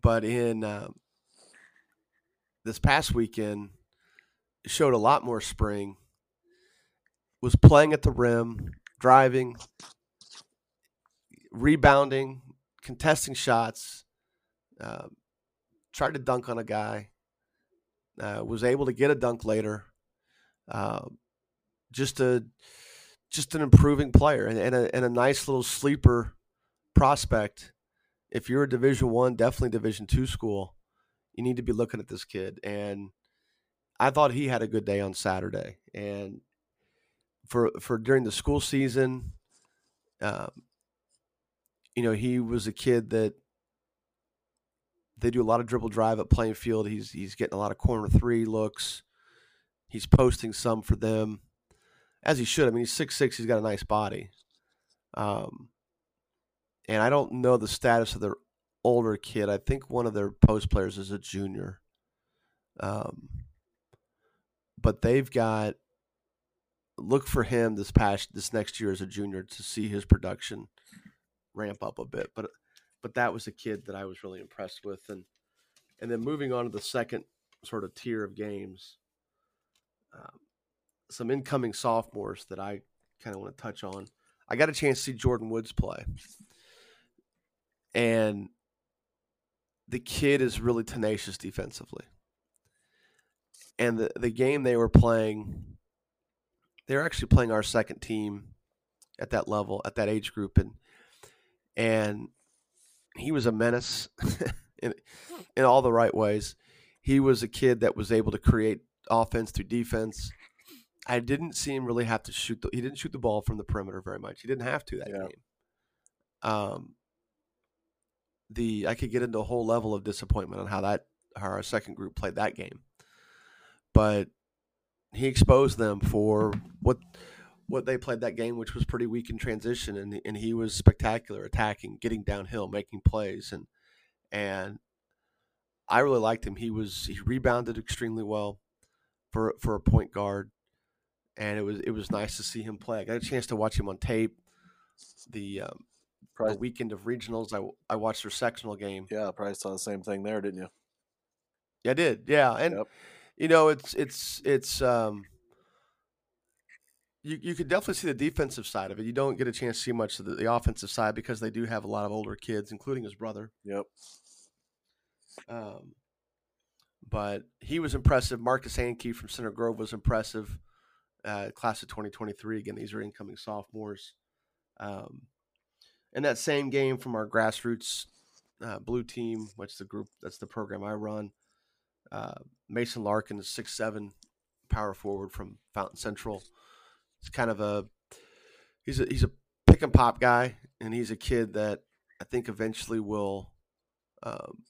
but in um, this past weekend, showed a lot more spring. Was playing at the rim, driving, rebounding, contesting shots. Um, tried to dunk on a guy. Uh, was able to get a dunk later. Uh, just a just an improving player and, and, a, and a nice little sleeper prospect. If you're a Division One, definitely Division Two school, you need to be looking at this kid. And I thought he had a good day on Saturday. And for for during the school season, um, you know, he was a kid that they do a lot of dribble drive at Plainfield. He's he's getting a lot of corner three looks. He's posting some for them, as he should. I mean, he's six six. He's got a nice body. Um, and I don't know the status of their older kid. I think one of their post players is a junior. Um, but they've got look for him this past this next year as a junior to see his production ramp up a bit. But but that was a kid that I was really impressed with, and and then moving on to the second sort of tier of games, um, some incoming sophomores that I kind of want to touch on. I got a chance to see Jordan Woods play, and the kid is really tenacious defensively. And the, the game they were playing, they were actually playing our second team at that level, at that age group, and and he was a menace [laughs] in in all the right ways. He was a kid that was able to create offense through defense. I didn't see him really have to shoot. The, he didn't shoot the ball from the perimeter very much. He didn't have to that yeah. game. Um, the I could get into a whole level of disappointment on how that how our second group played that game, but he exposed them for what what they played that game, which was pretty weak in transition, and and he was spectacular attacking, getting downhill, making plays, and and I really liked him. He was he rebounded extremely well for for a point guard, and it was it was nice to see him play. I got a chance to watch him on tape. The um, the weekend of regionals, I I watched their sectional game. Yeah, probably saw the same thing there, didn't you? Yeah, I did. Yeah, and yep. You know it's it's it's um you, you could definitely see the defensive side of it. You don't get a chance to see much of the, the offensive side because they do have a lot of older kids, including his brother. Yep. Um, but he was impressive. Marcus Hankey from Center Grove was impressive. Uh, class of 2023. Again, these are incoming sophomores. Um, and that same game from our grassroots uh, blue team, which the group that's the program I run. Uh, Mason Larkin is six seven, power forward from Fountain Central. He's kind of a he's a he's a pick and pop guy, and he's a kid that I think eventually will um,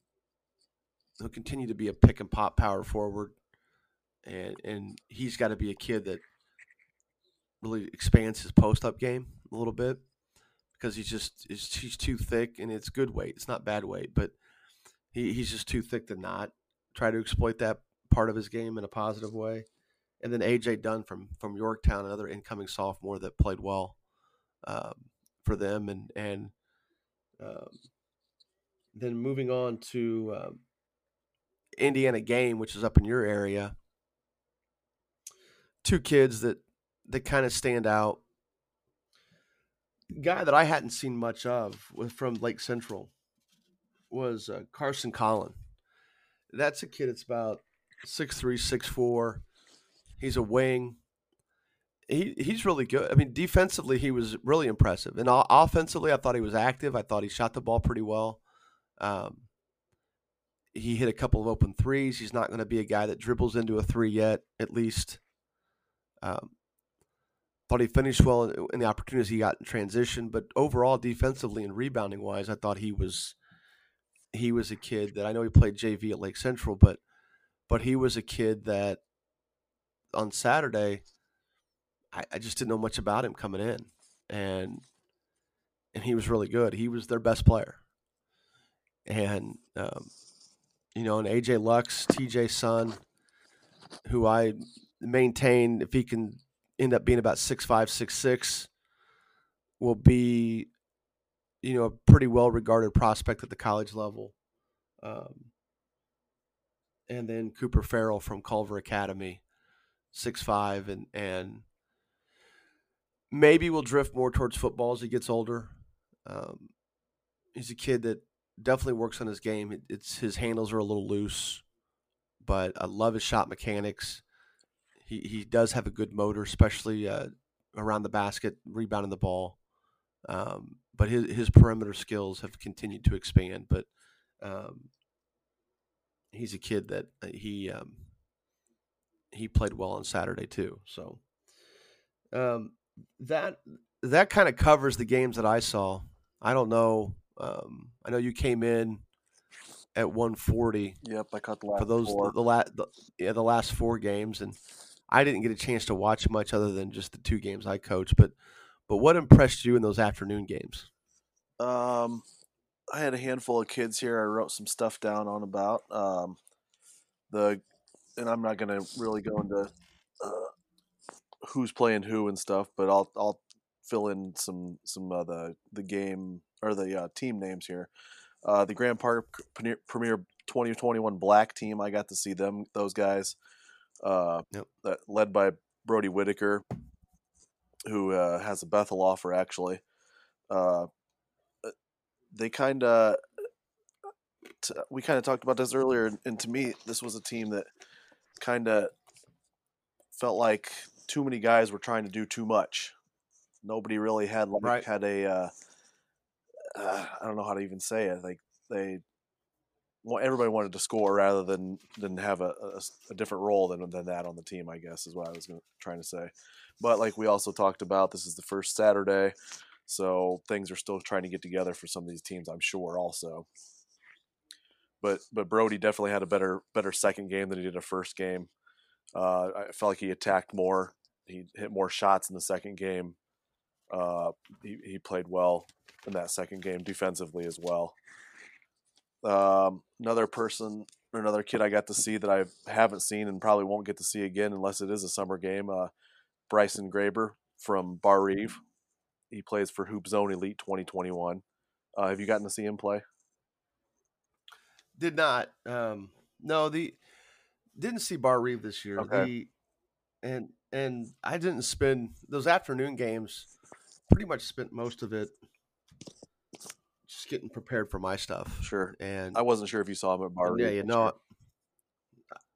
he'll continue to be a pick and pop power forward, and and he's got to be a kid that really expands his post up game a little bit because he's just he's, he's too thick and it's good weight. It's not bad weight, but he, he's just too thick to not try to exploit that part of his game in a positive way and then AJ Dunn from from Yorktown, another incoming sophomore that played well um, for them, and and um, then moving on to um, Indiana game, which is up in your area. Two kids that that kind of stand out. Guy that I hadn't seen much of from Lake Central was uh, Carson Collin. That's a kid that's about six three, six four He's a wing. He he's really good. I mean, defensively, he was really impressive, and offensively, I thought he was active. I thought he shot the ball pretty well. Um, he hit a couple of open threes. He's not going to be a guy that dribbles into a three yet, at least. Um, thought he finished well in, in, the opportunities he got in transition, but overall, defensively and rebounding wise, I thought he was he was a kid that I know he played JV at Lake Central, but but he was a kid that on Saturday, I, I just didn't know much about him coming in, and and he was really good. He was their best player, and um, you know, and AJ Lux, TJ Sun, who I maintain if he can end up being about six five, six six, will be, you know, a pretty well regarded prospect at the college level. Um, and then Cooper Farrell from Culver Academy, six five, and and maybe will drift more towards football as he gets older. Um, he's a kid that definitely works on his game. it's his handles are a little loose, but I love his shot mechanics. He he does have a good motor, especially uh, around the basket, rebounding the ball. Um, but his his perimeter skills have continued to expand. But um, he's a kid that uh, he um, he played well on Saturday too. So um, that that kind of covers the games that I saw. I don't know. Um, I know you came in at 140. Yep, I caught the last for those four. the, the, la- the yeah the last four games, and I didn't get a chance to watch much other than just the two games I coached. But but what impressed you in those afternoon games? Um, I had a handful of kids here. I wrote some stuff down on about um, the, and I'm not going to really go into uh, who's playing who and stuff, but I'll I'll fill in some some of the the game or the uh, team names here. Uh, the Grand Park Premier, Premier 2021 Black team. I got to see them those guys. Uh, Yep. that led by Brody Whitaker, who uh, has a Bethel offer actually. Uh, they kind of we kind of talked about this earlier and, and to me this was a team that kind of felt like too many guys were trying to do too much nobody really had like Right. had a uh, uh, i don't know how to even say it like they everybody wanted to score rather than than have a a different role than than that on the team i guess is what i was gonna, trying to say but like we also talked about this is the first saturday so things are still trying to get together for some of these teams, I'm sure. Also, but but Brody definitely had a better better second game than he did a first game. Uh, I felt like he attacked more. He hit more shots in the second game. Uh, he he played well in that second game defensively as well. Um, another person or another kid I got to see that I haven't seen and probably won't get to see again unless it is a summer game. Uh, Bryson Graber from Barr-Reeve he plays for Hoop Zone Elite 2021. Uh, have you gotten to see him play? Did not. Um, no, the didn't see Barr-Reeve this year. Okay. The and and I didn't spend those afternoon games. Pretty much spent most of it just getting prepared for my stuff. Sure. And I wasn't sure if you saw him at Bar yeah, yeah, this no.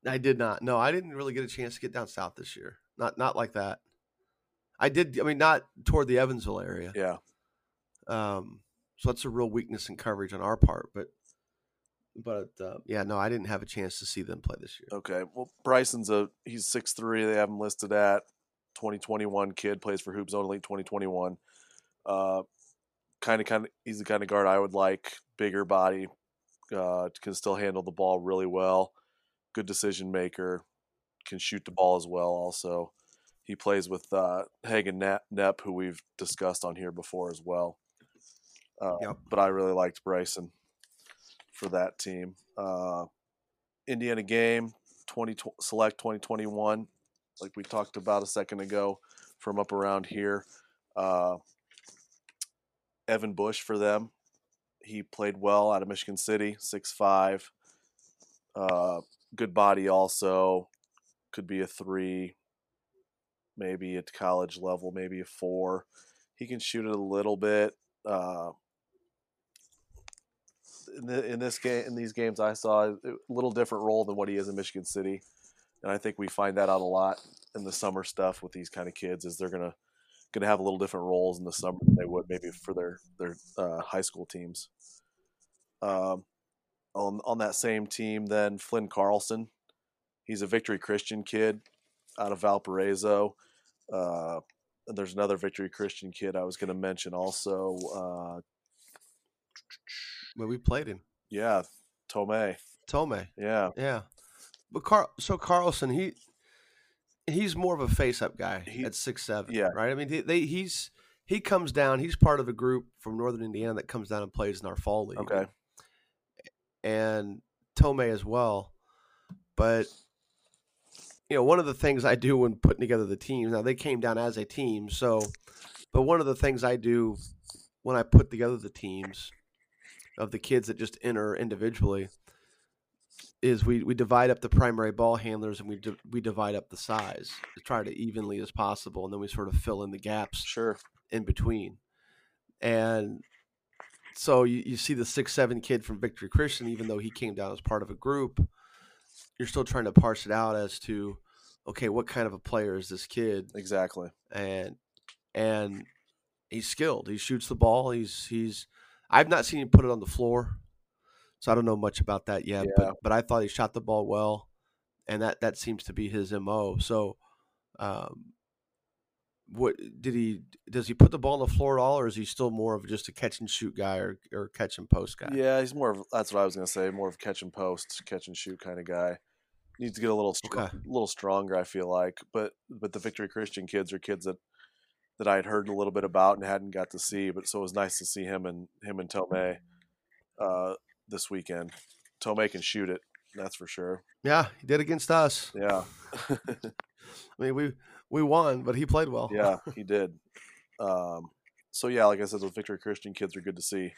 I did not. No, I didn't really get a chance to get down south this year. Not not like that. I did. I mean, not toward the Evansville area. Yeah. Um, so that's a real weakness in coverage on our part. But but uh, yeah, no, I didn't have a chance to see them play this year. Okay. Well, Bryson's a he's six three. They have him listed at 2021 kid plays for Hoop Zone Elite 2021. Uh, kind of kind of he's the kind of guard I would like. Bigger body, uh, can still handle the ball really well. Good decision maker, can shoot the ball as well. Also, he plays with uh, Hagen Knapp, who we've discussed on here before as well. Uh, Yep. But I really liked Bryson for that team. Uh, Indiana game 20 select 2021 like we talked about a second ago from up around here uh, evan bush for them. He played well out of michigan city 6'5 uh, good body also. Could be a three maybe at college level maybe a four. He can shoot it a little bit uh, in, the, in this game in these games I saw a little different role than what he is in Michigan City, and I think we find that out a lot in the summer stuff with these kind of kids is they're gonna gonna have a little different roles in the summer than they would maybe for their their uh, high school teams. Um, on on that same team, then Flynn Carlson, he's a Victory Christian kid out of Valparaiso. Uh, and there's another Victory Christian kid I was going to mention also. Uh, we played him. yeah, Tomei. Tome. Yeah, Yeah. But Carl, so Carlson, he he's more of a face-up guy He- at six seven. yeah. Right. I mean, they, they he's he comes down. He's part of a group from Northern Indiana that comes down and plays in our fall league. okay. and Tomei as well. But you know, one of the things I do when putting together the teams, now they came down as a team, so but one of the things I do when I put together the teams of the kids that just enter individually is we, we divide up the primary ball handlers and we di- we divide up the size to try to evenly as possible, and then we sort of fill in the gaps Sure. in between. And so you, you see the six seven kid from Victory Christian, even though he came down as part of a group, you're still trying to parse it out as to okay, what kind of a player is this kid? Exactly. And and he's skilled. He shoots the ball. He's he's. I've not seen him put it on the floor, so I don't know much about that yet. Yeah. But but I thought he shot the ball well, and that that seems to be his mo. So, um, what did he? Does he put the ball on the floor at all, or is he still more of just a catch and shoot guy or or catch and post guy? Yeah, he's more of that's what I was gonna say, more of a catch and post, catch and shoot kind of guy. Needs to get a little Okay. little stronger, I feel like. But but the Victory Christian kids are kids that that I had heard a little bit about and hadn't got to see. But so it was nice to see him and him and Tomei uh, this weekend. Tomei can shoot it, that's for sure. Yeah, he did against us. Yeah, [laughs] I mean, we we won, but he played well. yeah, [laughs] he did. Um, so yeah, like I said, those Victory Christian kids are good to see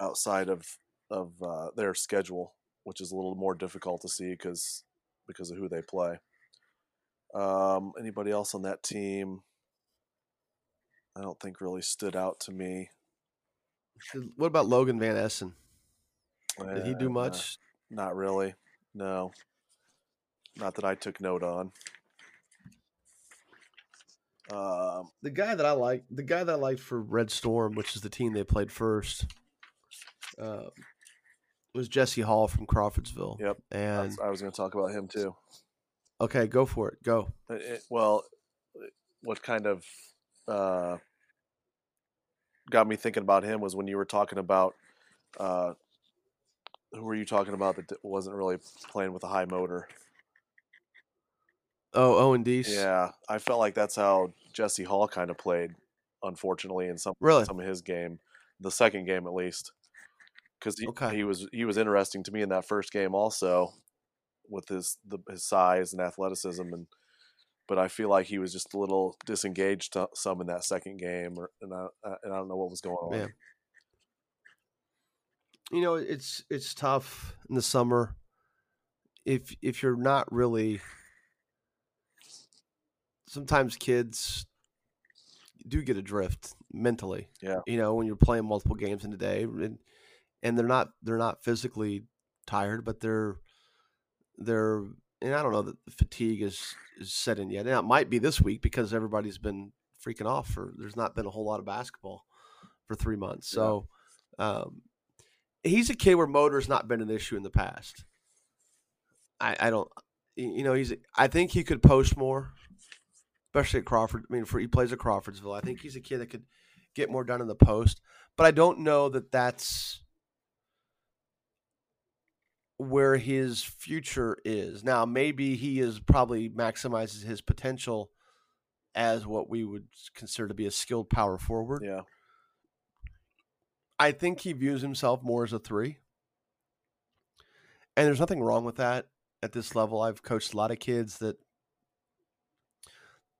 outside of of uh, their schedule, which is a little more difficult to see because because of who they play. Um, anybody else on that team? I don't think really stood out to me. What about Logan Van Essen? Did he do Uh, much? Not really. No. Not that I took note on. Um, The guy that I like, the guy that I liked for Red Storm, which is the team they played first, uh, was Jesse Hall from Crawfordsville. Yep, And I was going to talk about him too. okay, go for it. Go. It- it- well, what kind of uh, got me thinking about him was when you were talking about uh, who were you talking about that wasn't really playing with a high motor? Oh, Owen Deese. Yeah, I felt like that's how Jesse Hall kind of played, unfortunately, in some Really? some of his game, the second game at least, because he, Okay. he was he was interesting to me in that first game also, with his the, his size and athleticism and. But I feel like he was just a little disengaged to- some in that second game, or and I, I- and I don't know what was going on. Yeah. You know, it's it's tough in the summer if if you're not really. Sometimes kids do get adrift mentally. Yeah. You know, when you're playing multiple games in a day, and and they're not they're not physically tired, but they're they're and I don't know that the fatigue is is set in yet. Now it might be this week because everybody's been freaking off for there's not been a whole lot of basketball for three months. Yeah. So um, he's a kid where motor's not been an issue in the past. I, I don't you know, he's I think he could post more, especially at Crawford. I mean, for he plays at Crawfordsville. I think he's a kid that could get more done in the post, but I don't know that that's where his future is. Now, maybe he is probably maximizes his potential as what we would consider to be a skilled power forward. Yeah, I think he views himself more as a three. And there's nothing wrong with that at this level. I've coached a lot of kids that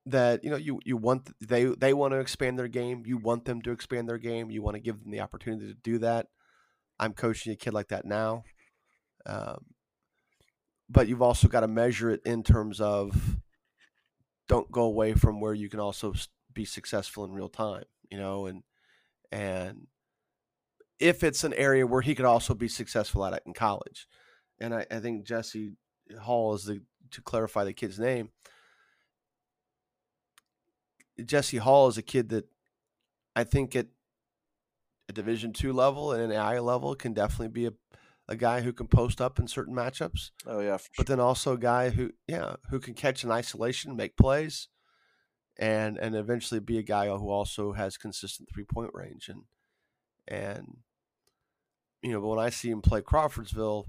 that you know you you want they they want to expand their game. You want them to expand their game. You want to give them the opportunity to do that. I'm coaching a kid like that now. Um, but you've also got to measure it in terms of don't go away from where you can also be successful in real time, you know, and and if it's an area where he could also be successful at it in college. And I, I think Jesse Hall is the to clarify the kid's name. Jesse Hall is a kid that I think at a Division two level and an NAIA level can definitely be a, a guy who can post up in certain matchups oh yeah, for but then also a guy who yeah who can catch in isolation make plays and and eventually be a guy who also has consistent three point range and and you know but when i see him play crawfordsville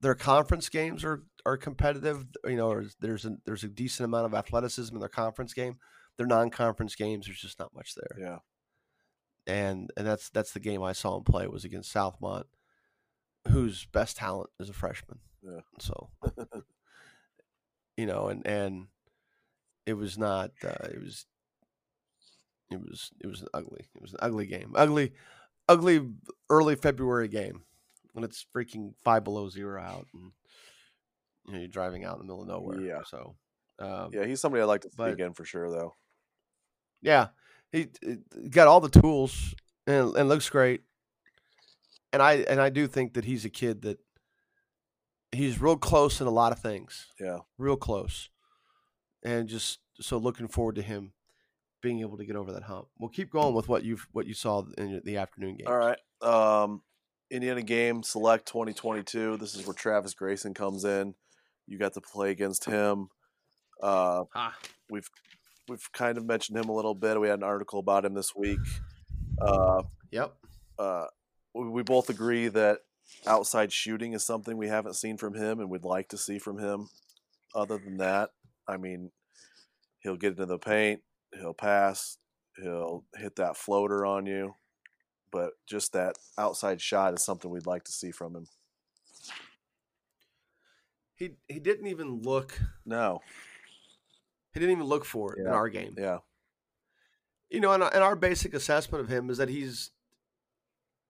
their conference games are are competitive you know there's a there's a decent amount of athleticism in their conference game their non-conference games there's just not much there yeah, and and that's that's the game I saw him play was against Southmont, whose best talent is a freshman. Yeah. So, [laughs] you know, and and it was not. Uh, it was. It was it was an ugly. It was an ugly game. Ugly, ugly early February game when it's freaking five below zero out and you know you're driving out in the middle of nowhere. Yeah. So. Um, yeah. He's somebody I'd like to see again for sure, though. Yeah, he uh, got all the tools and, and looks great. And I and I do think that he's a kid that he's real close in a lot of things, Yeah, real close. and just so looking forward to him being able to get over that hump. We'll keep going with what you've what you saw in the afternoon game. All right. Um, Indiana game select 2022. This is where Travis Grayson comes in. You got to play against him. Uh, Ah, we've we've kind of mentioned him a little bit. We had an article about him this week. Uh, yep. uh, we, we both agree that outside shooting is something we haven't seen from him and we'd like to see from him. Other than that, I mean, he'll get into the paint, he'll pass, he'll hit that floater on you, but just that outside shot is something we'd like to see from him. He he didn't even look. No, He didn't even look for it in our game. yeah, You know, and, our- and our basic assessment of him is that he's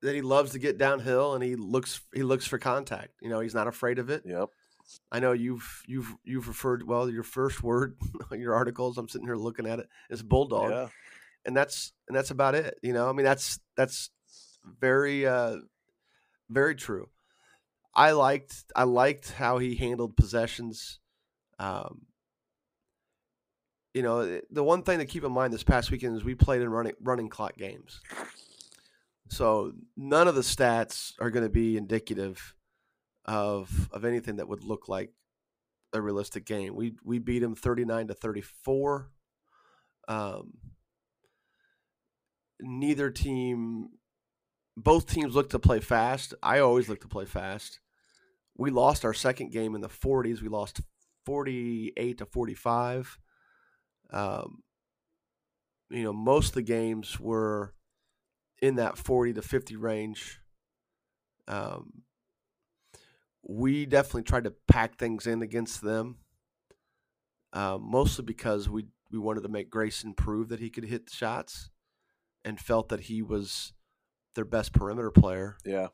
that he loves to get downhill and he looks he looks for contact. You know, he's not afraid of it. yep, I know you've you've you've referred well your first word [laughs] on your articles. I'm sitting here looking at it. It's bulldog, yeah, and that's and that's about it. You know, I mean that's that's very uh very true. I liked I liked how he handled possessions. Um, you know, eh, the one thing to keep in mind this past weekend is we played in running running clock games. So none of the stats are going to be indicative of of anything that would look like a realistic game. We we beat him 39 to 34. Um, neither team both teams look to play fast. I always look to play fast. We lost our second game in the 40s. We lost 48 to 45. Um, you know, most of the games were in that 40 to 50 range. Um, we definitely tried to pack things in against them, uh, mostly because we we wanted to make Grayson prove that he could hit the shots, and felt that he was their best perimeter player. yeah,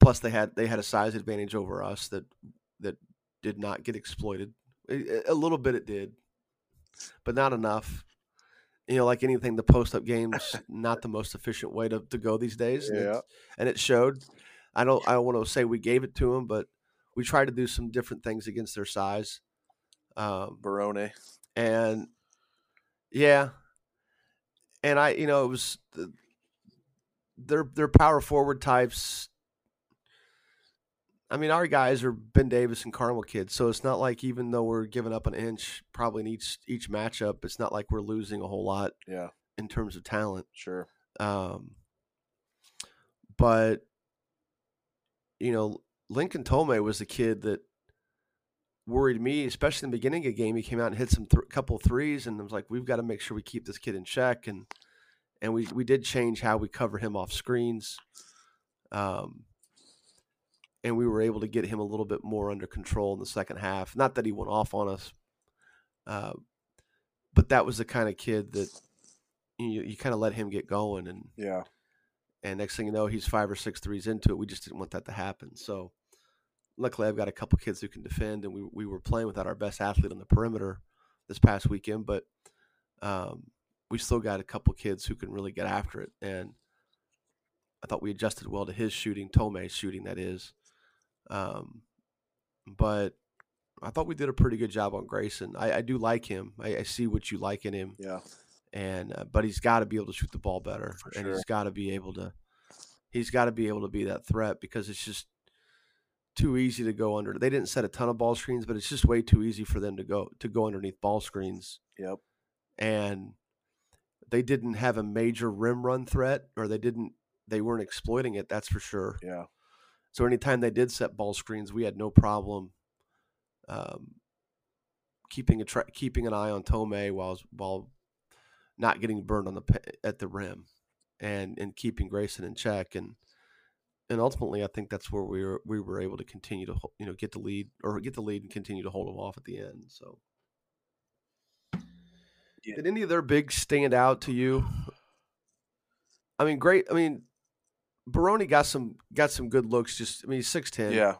Plus, they had they had a size advantage over us that that did not get exploited. A, a little bit it did, but not enough. You know, like anything, the post up game's [laughs] not the most efficient way to, to go these days. and yeah, and it showed. I don't I don't want to say we gave it to them, but we tried to do some different things against their size. Um, Barone, and yeah, and I you know it was the, their their power forward types. I mean, our guys are Ben Davis and Carmel kids, so it's not like even though we're giving up an inch probably in each each matchup, it's not like we're losing a whole lot yeah, in terms of talent. sure, Um, but you know, Lincoln Tome was the kid that worried me, especially in the beginning of the game. He came out and hit some th- couple threes, and I was like, we've got to make sure we keep this kid in check. And and we we did change how we cover him off screens. Um, and we were able to get him a little bit more under control in the second half. Not that he went off on us, uh, but that was the kind of kid that you, you kind of let him get going, and yeah, and next thing you know, he's five or six threes into it. We just didn't want that to happen. So luckily, I've got a couple kids who can defend, and we we were playing without our best athlete on the perimeter this past weekend, but um, we still got a couple kids who can really get after it. And I thought we adjusted well to his shooting, Tome's shooting, that is. Um, but I thought we did a pretty good job on Grayson. I, I do like him. I, I see what you like in him yeah, and uh, but he's got to be able to shoot the ball better, For and he's got to be able to he's got to be able to be that threat because it's just too easy to go under. They didn't set a ton of ball screens, but it's just way too easy for them to go to go underneath ball screens, yep, and they didn't have a major rim run threat, or they didn't they weren't exploiting it. That's for sure. yeah, So anytime they did set ball screens, we had no problem um, keeping a tra- keeping an eye on Tomei while while not getting burned on the at the rim, and and keeping Grayson in check, and and ultimately I think that's where we were we were able to continue to you know get the lead or get the lead and continue to hold them off at the end. So. Yeah. Did any of their bigs stand out to you? I mean, great. I mean, Baroni got some got some good looks. Just I mean, he's six ten. yeah,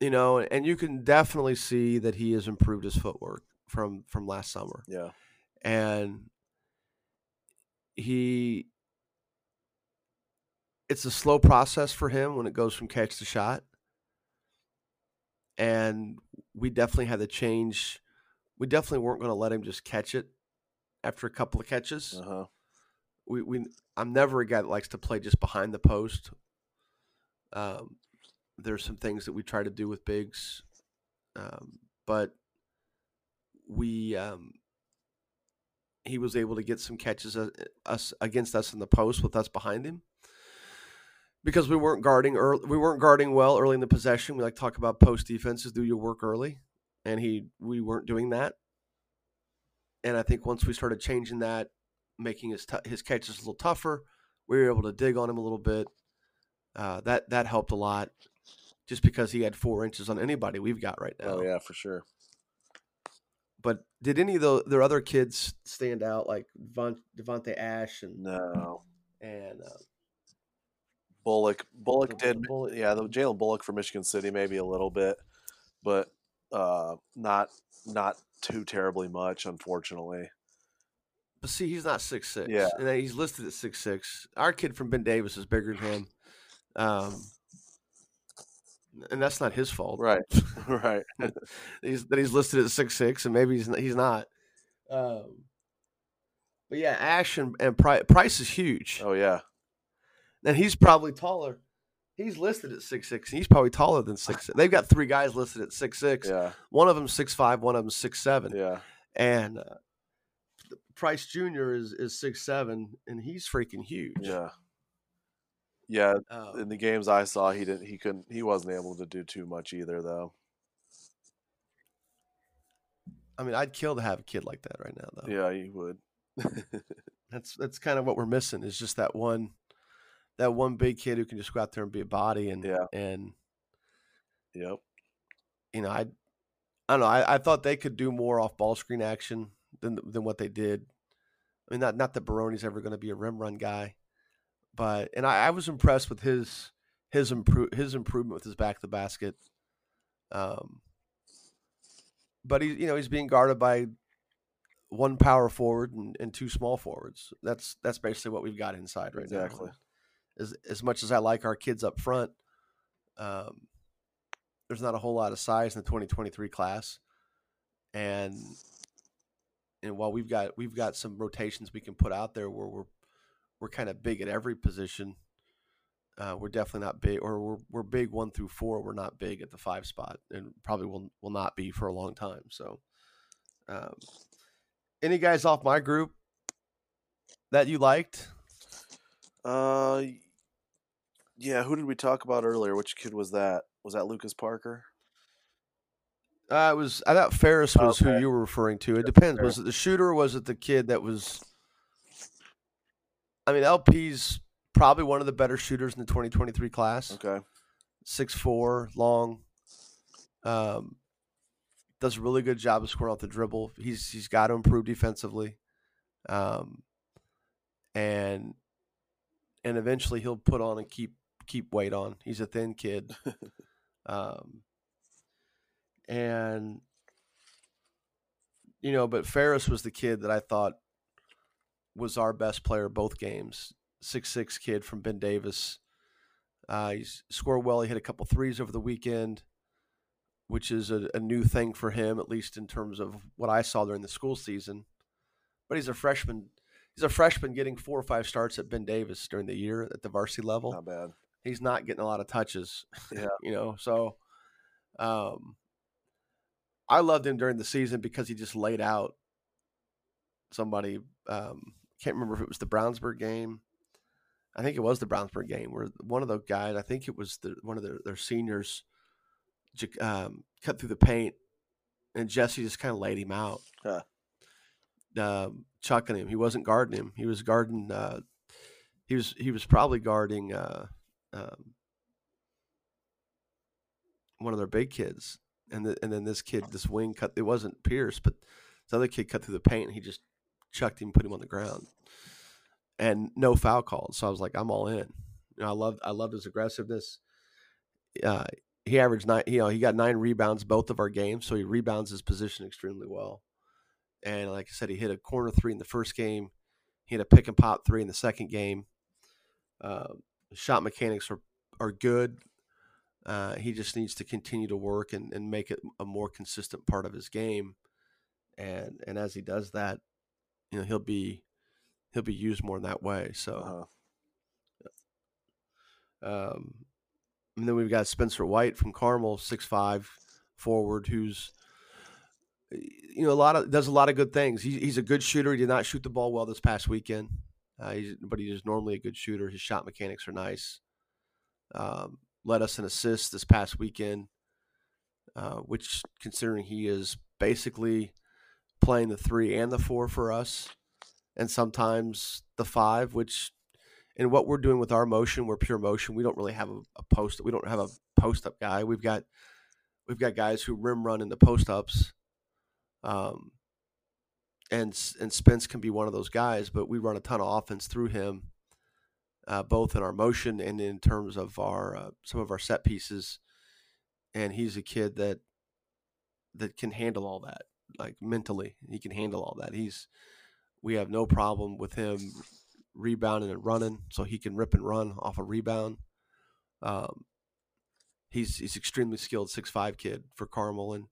you know, and you can definitely see that he has improved his footwork from from last summer, yeah, and he. It's a slow process for him when it goes from catch to shot, and we definitely had to change we definitely weren't going to let him just catch it after a couple of catches. Uh huh. We we I'm never a guy that likes to play just behind the post. Um, there's some things that we try to do with bigs, um, but we um, he was able to get some catches uh, us against us in the post with us behind him because we weren't guarding early, we weren't guarding well early in the possession. We like to talk about post defenses, do your work early, and he we weren't doing that. And I think once we started changing that, making his t- his catches a little tougher, we were able to dig on him a little bit. Uh, that that helped a lot, just because he had four inches on anybody we've got right now. Oh yeah, for sure. Did any of the their other kids stand out like Devon, Devonte Ash and No. and uh, Bullock. Bullock The- did. Bullock- Yeah, the Jalen Bullock for Michigan City maybe a little bit, but uh, not not too terribly much, unfortunately. But see, he's not six six. Yeah. and he's listed at six six. Our kid from Ben Davis is bigger than him, um, and that's not his fault. Right. [laughs] [laughs] right. he's that he's listed at six six, and maybe he's not, he's not. Um, but yeah, Ash and, and Price, Price is huge, Oh yeah. and he's probably taller. He's listed at six six, and he's probably taller than six. [laughs] They've got three guys listed at six six. Yeah. One of them six five, one of them six seven. Yeah. and uh, Price Jr. is is six seven, and he's freaking huge. Yeah. Yeah. Um, In the games I saw, he didn't. He couldn't. He wasn't able to do too much either, though. I mean, I'd kill to have a kid like that right now, though. Yeah, he would. [laughs] That's that's kind of what we're missing is just that one, that one big kid who can just go out there and be a body and Yeah. and Yep. you know I, I don't know I, I thought they could do more off ball screen action than than what they did. I mean, not not that Baroni's ever going to be a rim run guy, but and I, I was impressed with his his improve his improvement with his back to the basket. Um, but he you know he's being guarded by one power forward and, and two small forwards. That's that's basically what we've got inside right now. Exactly. now. As as much as I like our kids up front, um, there's not a whole lot of size in the 2023 class, and and while we've got we've got some rotations we can put out there where we're we're kind of big at every position. Uh, we're definitely not big, or we're we're big one through four. We're not big at the five spot, and probably will will not be for a long time. So, um, any guys off my group that you liked? Uh, yeah. Who did we talk about earlier? Which kid was that? Was that Lucas Parker? Uh, it was I thought Ferris was who you were referring to. It depends. Was it the shooter? Or was it the kid that was? I mean, LP's probably one of the better shooters in the 2023 class. Okay. Six four, long. Um, does a really good job of scoring off the dribble. He's he's got to improve defensively, um, and and eventually he'll put on and keep keep weight on. He's a thin kid, [laughs] um, and you know, but Ferris was the kid that I thought was our best player both games. Six six kid from Ben Davis. Uh, he's scored well. He hit a couple threes over the weekend, which is a, a new thing for him, at least in terms of what I saw during the school season. But he's a freshman. He's a freshman getting four or five starts at Ben Davis during the year at the varsity level. Not bad. He's not getting a lot of touches. Yeah. [laughs] you know, so um, I loved him during the season because he just laid out somebody. Um, can't remember if it was the Brownsburg game. I think it was the Brownsburg game where one of the guys, I think it was the, one of their, their seniors, um, cut through the paint, and Jesse just kind of laid him out, Huh. um, chucking him. He wasn't guarding him. He was guarding. Uh, he was he was probably guarding uh, um, one of their big kids, and the, and then this kid, this wing cut. It wasn't Pierce, but this other kid cut through the paint. and He just chucked him, put him on the ground, and no foul calls. So I was like, I'm all in. You know, I love I loved his aggressiveness. Uh, he averaged nine. You know, he got nine rebounds both of our games, so he rebounds his position extremely well. And like I said, he hit a corner three in the first game. He hit a pick and pop three in the second game. Uh, shot mechanics are are good. Uh, he just needs to continue to work and, and make it a more consistent part of his game. and and as he does that, you know he'll be he'll be used more in that way. So, Uh-huh. um, and then we've got Spencer White from Carmel, six five forward, who's you know a lot of does a lot of good things. He, he's a good shooter. He did not shoot the ball well this past weekend, uh, he's, but he is normally a good shooter. His shot mechanics are nice. Um, led us an assist this past weekend, uh, which considering he is basically playing the three and the four for us, and sometimes the five, which in what we're doing with our motion, we're pure motion. We don't really have a, a post. We don't have a post up guy. We've got we've got guys who rim run in the post ups. Um, and and Spence can be one of those guys, but we run a ton of offense through him, uh, both in our motion and in terms of our uh, some of our set pieces. And he's a kid that that can handle all that, like mentally, he can handle all that. He's we have no problem with him rebounding and running, so he can rip and run off a rebound. Um, he's he's extremely skilled, six five kid for Carmel, and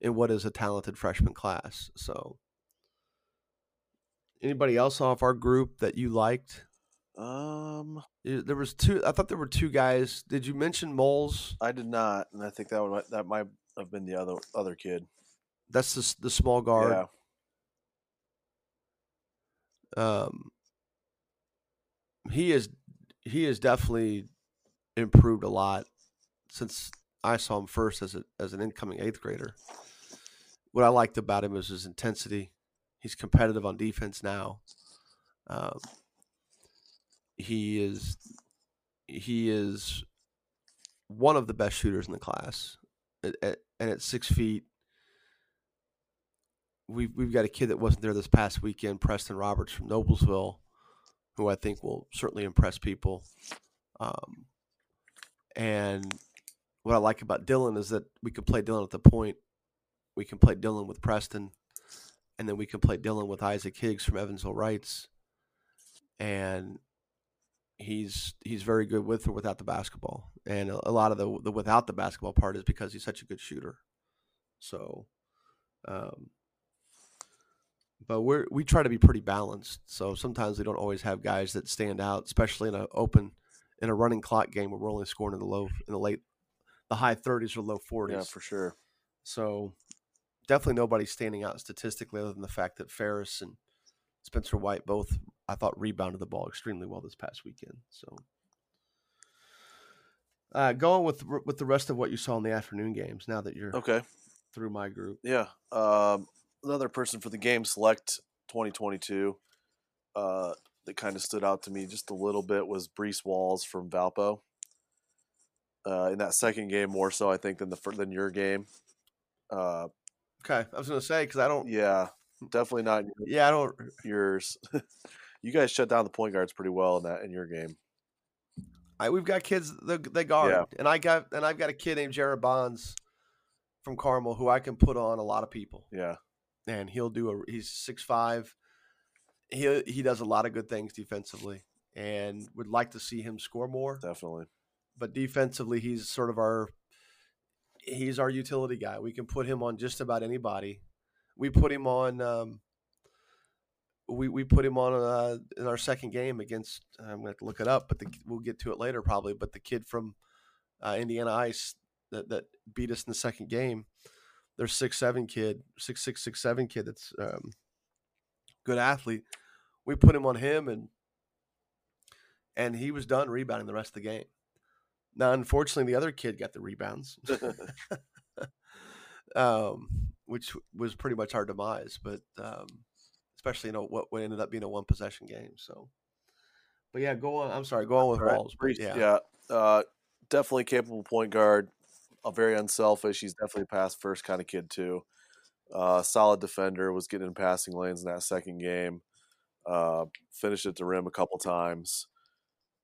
in what is a talented freshman class. So, anybody else off our group that you liked? Um, Eh, There was two. I thought there were two guys. Did you mention Moles? I did not, and I think that would that might have been the other other kid. That's the the small guard. Yeah, um, he is he has definitely improved a lot since I saw him first as a, as an incoming eighth grader. What I liked about him is his intensity. He's competitive on defense now. Um, he is he is one of the best shooters in the class, At- at- and at six feet, we've we've got a kid that wasn't there this past weekend, Preston Roberts from Noblesville, who I think will certainly impress people. Um, and what I like about Dylan is that we can play Dylan at the point. We can play Dylan with Preston, and then we can play Dylan with Isaac Higgs from Evansville Reitz. And he's he's very good with or without the basketball. And a, a lot of the the without the basketball part is because he's such a good shooter. So, um, but we're we try to be pretty balanced. So sometimes we don't always have guys that stand out, especially in an open in a running clock game where we're only scoring in the low in the late the high 30s or low 40s. yeah, for sure. So definitely nobody standing out statistically other than the fact that Ferris and Spencer White both I thought rebounded the ball extremely well this past weekend. So uh, going with with the rest of what you saw in the afternoon games. Now that you're Okay, through my group, yeah. Um, another person for the game select 2022 uh, that kind of stood out to me just a little bit was Brees Walls from Valpo. Uh, in that second game, more so I think than the than your game. Uh, okay. I was going to say because I don't. yeah, definitely not Yeah, I don't. [laughs] yours. [laughs] you guys shut down the point guards pretty well in that in your game. I, we've got kids that they guard, Yeah. and I got and I've got a kid named Jared Bonds from Carmel who I can put on a lot of people. Yeah, and he'll do a he's six five. He he does a lot of good things defensively, and would like to see him score more. definitely. But defensively, he's sort of our he's our utility guy. We can put him on just about anybody. We put him on. Um, we we put him on uh, in our second game against. I'm going to look it up, but the, we'll get to it later probably. But the kid from uh, Indiana Ice that that beat us in the second game their six seven kid, six six six seven kid that's um, good athlete. We put him on him and and he was done rebounding the rest of the game. Now, unfortunately, the other kid got the rebounds, [laughs] [laughs] um, which was pretty much our demise. But um, especially you know what, what ended up being a one possession game. So, but yeah, go on. I'm sorry, go on with All right, Walls. but yeah, yeah, uh, definitely capable point guard. A very unselfish. He's definitely a pass first kind of kid too. Uh, solid defender. Was getting in passing lanes in that second game. Uh, finished at the rim a couple times.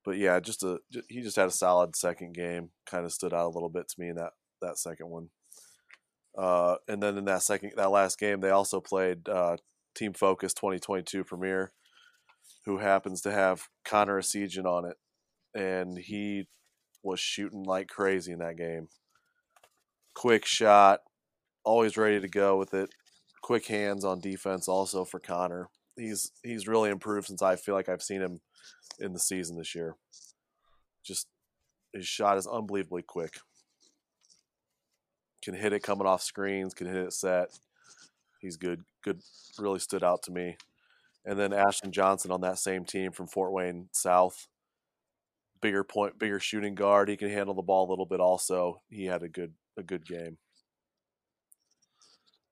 But yeah, just a he just had a solid second game. Kind of stood out a little bit to me in that that second one. Uh, and then in that second that last game, they also played uh, Team Focus 2022 Premier, who happens to have Connor Essegian on it, and he was shooting like crazy in that game. Quick shot, always ready to go with it. quick hands on defense also for Connor. He's he's really improved since I feel like I've seen him in the season this year. Just his shot is unbelievably quick. Can hit it coming off screens, can hit it set. He's good. Good really stood out to me. And then Ashton Johnson on that same team from Fort Wayne South. Bigger point, bigger shooting guard. He can handle the ball a little bit also. He had a good a good game.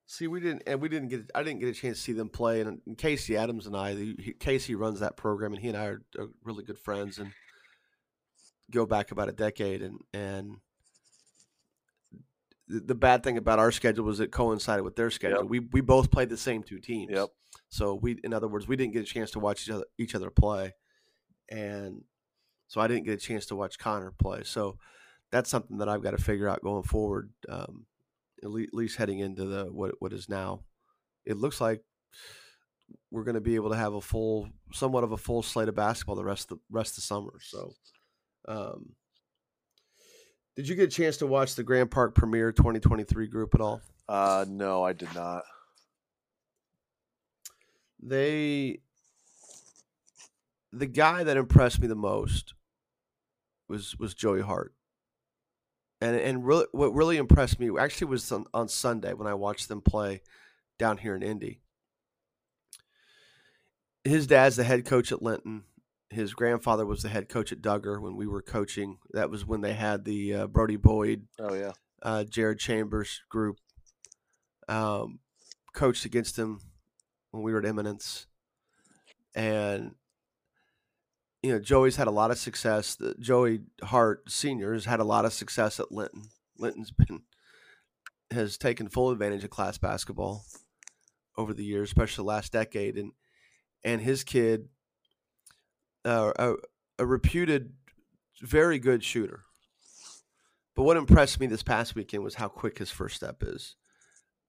See, we didn't, and we didn't get. I didn't get a chance to see them play. And, Casey Adams and I, he, Casey runs that program, and he and I are, are, really good friends, and go back about a decade. And and the, the bad thing about our schedule was it coincided with their schedule. Yep. We we both played the same two teams. Yep. So we, in other words, we didn't get a chance to watch each other, each other play, and so I didn't get a chance to watch Connor play. So that's something that I've got to figure out going forward. Um, at least heading into the what what is now. It looks like we're going to be able to have a full, somewhat of a full slate of basketball the rest of the rest of the summer. So, um, did you get a chance to watch the Grand Park Premier 2023 group at all? Uh, no, I did not. They, the guy that impressed me the most was was Joey Hart and and really, what really impressed me actually was on, on Sunday when I watched them play down here in Indy. His dad's the head coach at Linton. His grandfather was the head coach at Dugger when we were coaching. That was when they had the uh, Brody Boyd, oh yeah, uh, Jared Chambers group. Um, coached against him when we were at Eminence, and you know, Joey's had a lot of success. Joey Hart Senior has had a lot of success at Linton. Linton's been has taken full advantage of class basketball over the years, especially the last decade, and and his kid, uh, a, a reputed very good shooter. But what impressed me this past weekend was how quick his first step is,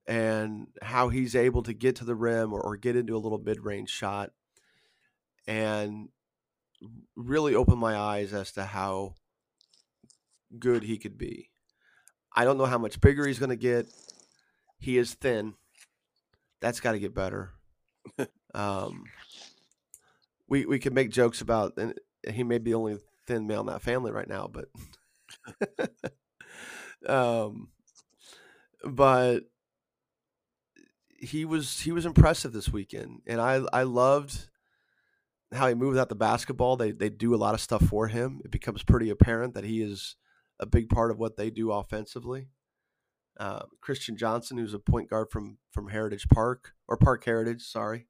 and how he's able to get to the rim or, or get into a little mid range shot, and really opened my eyes as to how good he could be. I don't know how much bigger he's going to get. He is thin. That's got to get better. um, we we can make jokes about, and he may be the only thin male in that family right now, but [laughs] um, but he was he was impressive this weekend, and I I loved how he moves out the basketball. They they do a lot of stuff for him. It becomes pretty apparent that he is a big part of what they do offensively. Uh, Christian Johnson, who's a point guard from from Heritage Park or Parke Heritage, sorry,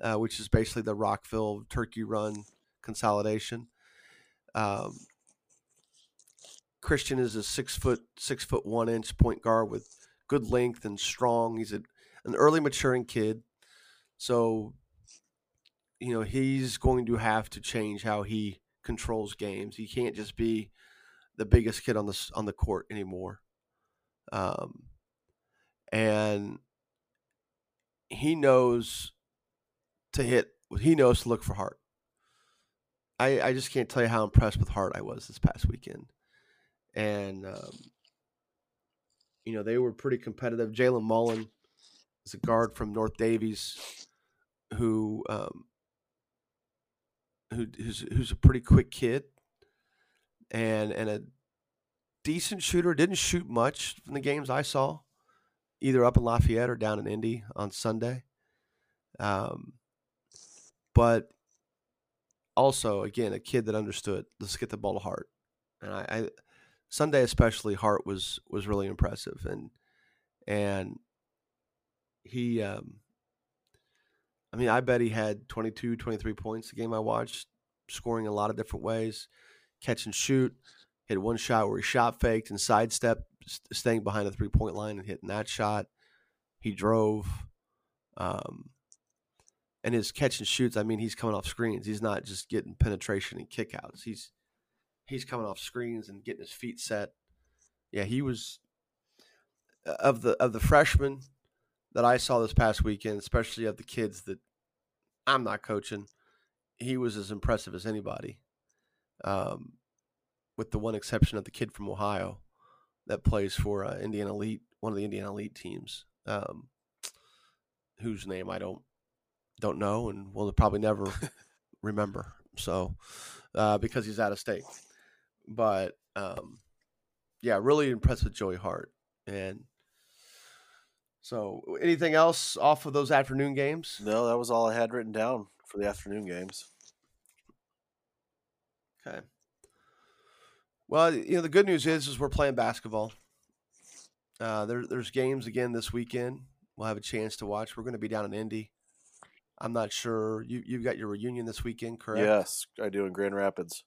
uh, which is basically the Rockville Turkey Run consolidation. Um, Christian is a six foot six foot one inch point guard with good length and strong. He's a, an early maturing kid, so you know he's going to have to change how he controls games. He can't just be the biggest kid on the on the court anymore. Um, and he knows to hit. He knows to look for Hart. I I just can't tell you how impressed with Hart I was this past weekend, and um, you know they were pretty competitive. Jalen Mullen is a guard from North Daviess who um, who who's, who's a pretty quick kid and and a decent shooter. Didn't shoot much from the games I saw, either up in Lafayette or down in Indy on Sunday. Um, but also again a kid that understood. Let's get the ball to Hart, and I, I Sunday especially Hart was was really impressive and and he um, I mean, I bet he had 22, 23 points the game I watched, scoring a lot of different ways, catch and shoot. Hit one shot where he shot faked and sidestepped, staying behind the three point line and hitting that shot. He drove. Um, and his catch and shoots, I mean, he's coming off screens. He's not just getting penetration and kickouts. He's he's coming off screens and getting his feet set. Yeah, he was uh, of the of the freshmen that I saw this past weekend, especially of the kids that I'm not coaching, he was as impressive as anybody. Um, with the one exception of the kid from Ohio that plays for uh, Indiana Elite, one of the Indiana Elite teams. Um, whose name I don't don't know and will probably never remember. So uh, because he's out of state, but um, yeah, really impressed with Joey Hart. And so, anything else off of those afternoon games? No, that was all I had written down for the afternoon games. Okay. Well, you know, the good news is, is we're playing basketball. Uh, there, there's games again this weekend. We'll have a chance to watch. We're going to be down in Indy. I'm not sure. You you've got your reunion this weekend, correct? Yes, I do in Grand Rapids.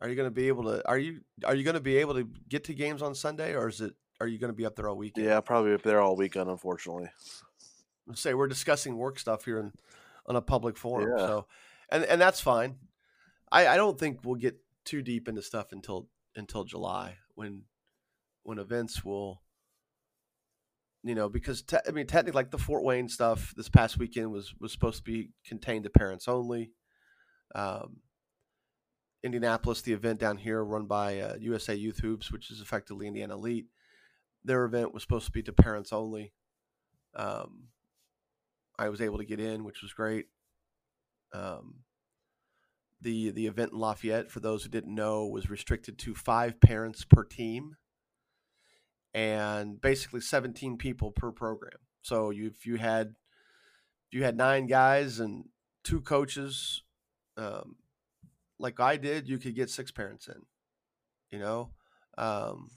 Are you going to be able to? Are you are you going to be able to get to games on Sunday, or is it? Are you going to be up there all weekend? Yeah, probably up there all weekend. Unfortunately, Let's say we're discussing work stuff here in, on a public forum. Yeah. So, and and that's fine. I I don't think we'll get too deep into stuff until until July when when events will. You know, because te- I mean, technically, like the Fort Wayne stuff this past weekend was was supposed to be contained to parents only. Um, Indianapolis, the event down here run by uh, USA Youth Hoops, which is effectively Indiana Elite, their event was supposed to be to parents only. Um, I was able to get in, which was great. Um, the the event in Lafayette, for those who didn't know, was restricted to five parents per team, and basically 17 people per program. So you if you had if you had nine guys and two coaches, um, like I did, you could get six parents in. You know, um,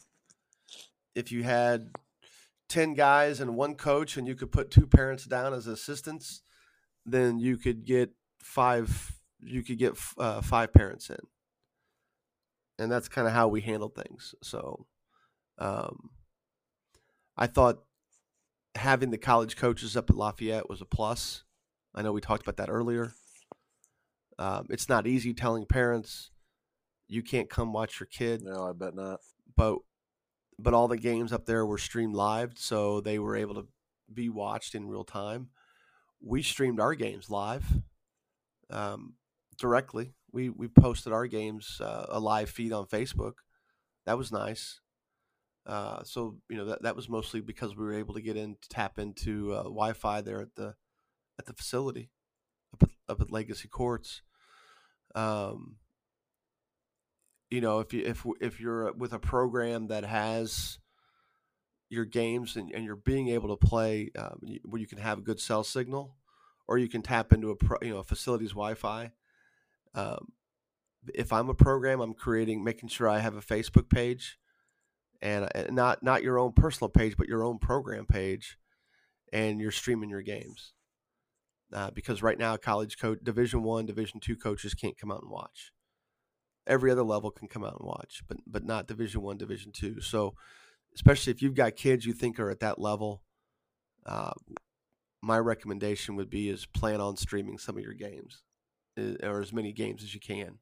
if you had 10 guys and one coach and you could put two parents down as assistants then you could get five you could get uh, five parents in. And that's kind of how we handled things. So um, i thought having the college coaches up at lafayette was a plus. I know we talked about that earlier. Um, it's not easy telling parents you can't come watch your kid. No, I bet not. but but all the games up there were streamed live, so they were able to be watched in real time. We streamed our games live um, directly. We we posted our games uh, a live feed on Facebook. That was nice. Uh, so you know that that was mostly because we were able to get in to tap into uh, Wi-Fi there at the at the facility up at, up at Legacy Courts. Um, you know if you if if you're with a program that has your games and, and you're being able to play um, where you can have a good cell signal or you can tap into a pro, you know a facility's wi-fi um, if i'm a program i'm creating making sure i have a facebook page and, and not not your own personal page but your own program page and you're streaming your games uh, because right now college coach division one division two coaches can't come out and watch every other level can come out and watch, but but not Division One, Division Two. So, especially if you've got kids you think are at that level, uh, my recommendation would be is plan on streaming some of your games, or as many games as you can,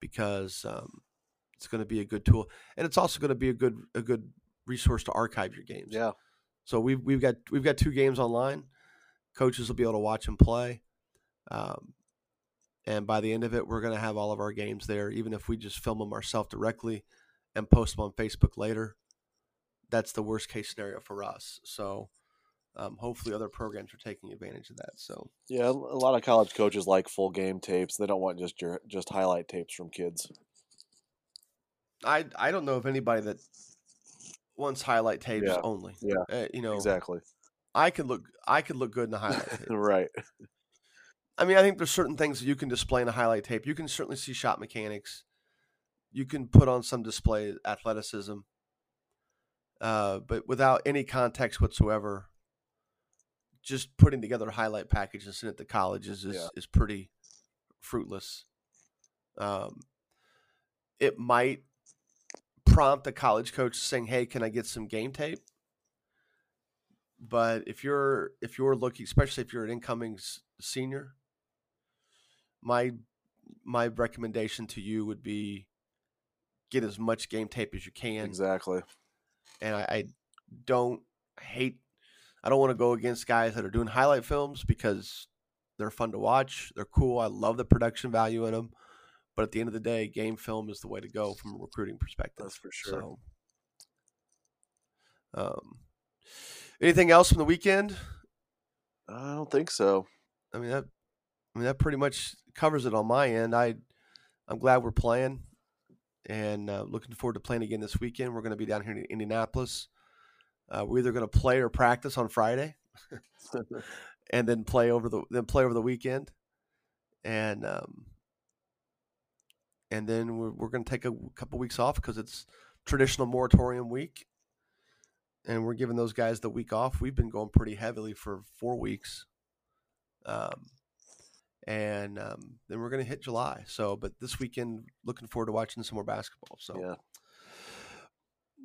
because um, it's going to be a good tool, and it's also going to be a good a good resource to archive your games. Yeah, So we've we've got we've got two games online. Coaches will be able to watch and play. Um, and by the end of it, we're going to have all of our games there, even if we just film them ourselves directly and post them on Facebook later. That's the worst case scenario for us. So um, hopefully, other programs are taking advantage of that. So yeah. A lot of college coaches like full game tapes. They don't want just your just highlight tapes from kids. I I don't know of anybody that wants highlight tapes Yeah. only. Yeah. Uh, you know, Exactly. I could look I could look good in the highlight [laughs] right. I mean, I think there's certain things that you can display in a highlight tape. You can certainly see shot mechanics. You can put on some display athleticism, uh, but without any context whatsoever. Just putting together a highlight package and sending it to colleges is, Yeah. is pretty fruitless. Um, it might prompt a college coach saying, "Hey, can I get some game tape?" But if you're if you're looking, especially if you're an incoming s- senior, my my recommendation to you would be get as much game tape as you can. Exactly. And I, I don't hate. I don't want to go against guys that are doing highlight films because they're fun to watch. They're cool. I love the production value in them. But at the end of the day, game film is the way to go from a recruiting perspective. That's for sure. So, um, Anything else from the weekend? I don't think so. I mean that. I mean that pretty much covers it on my end. I, I'm glad we're playing, and uh, looking forward to playing again this weekend. We're going to be down here in Indianapolis. Uh, we're either going to play or practice on Friday, [laughs] and then play over the then play over the weekend, and um, and then we're, we're going to take a couple weeks off because it's traditional moratorium week, and we're giving those guys the week off. We've been going pretty heavily for four weeks, um, and um, then we're going to hit July. So, but this weekend, looking forward to watching some more basketball. So, Yeah.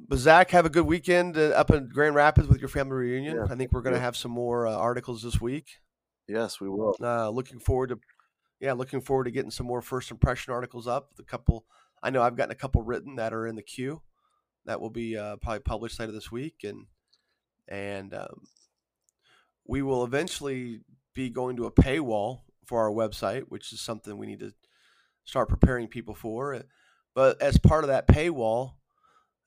but Zach, have a good weekend uh, up in Grand Rapids with your family reunion. Yeah, I think we're going to you. have some more uh, articles this week. Yes, we will. Uh, looking forward to, yeah, looking forward to getting some more first impression articles up. A couple, I know I've gotten a couple written that are in the queue, that will be uh, probably published later this week, and and um, we will eventually be going to a paywall for our website, which is something we need to start preparing people for. But as part of that paywall,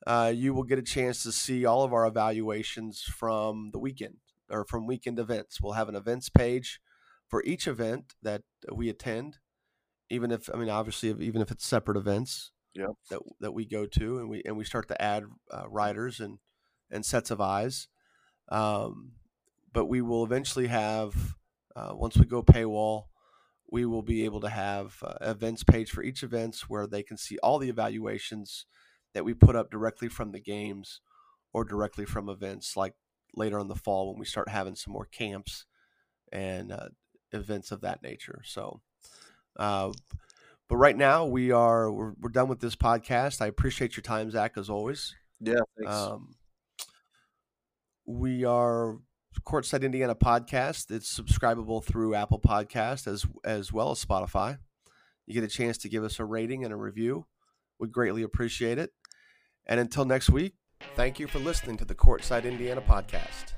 uh, you will get a chance to see all of our evaluations from the weekend or from weekend events. We'll have an events page for each event that we attend, even if I mean obviously if, even if it's separate events Yep. that that we go to, and we and we start to add uh, writers and and sets of eyes. Um, but we will eventually have uh, once we go paywall, we will be able to have uh, events page for each events where they can see all the evaluations that we put up directly from the games or directly from events like later in the fall when we start having some more camps and uh, events of that nature. So, uh, but right now we are we're, we're done with this podcast. I appreciate your time, Zach, as always. Yeah, thanks. Um, we are Courtside Indiana podcast. It's subscribable through Apple Podcast as as well as Spotify. You get a chance to give us a rating and a review. We'd greatly appreciate it. And until next week, thank you for listening to the Courtside Indiana podcast.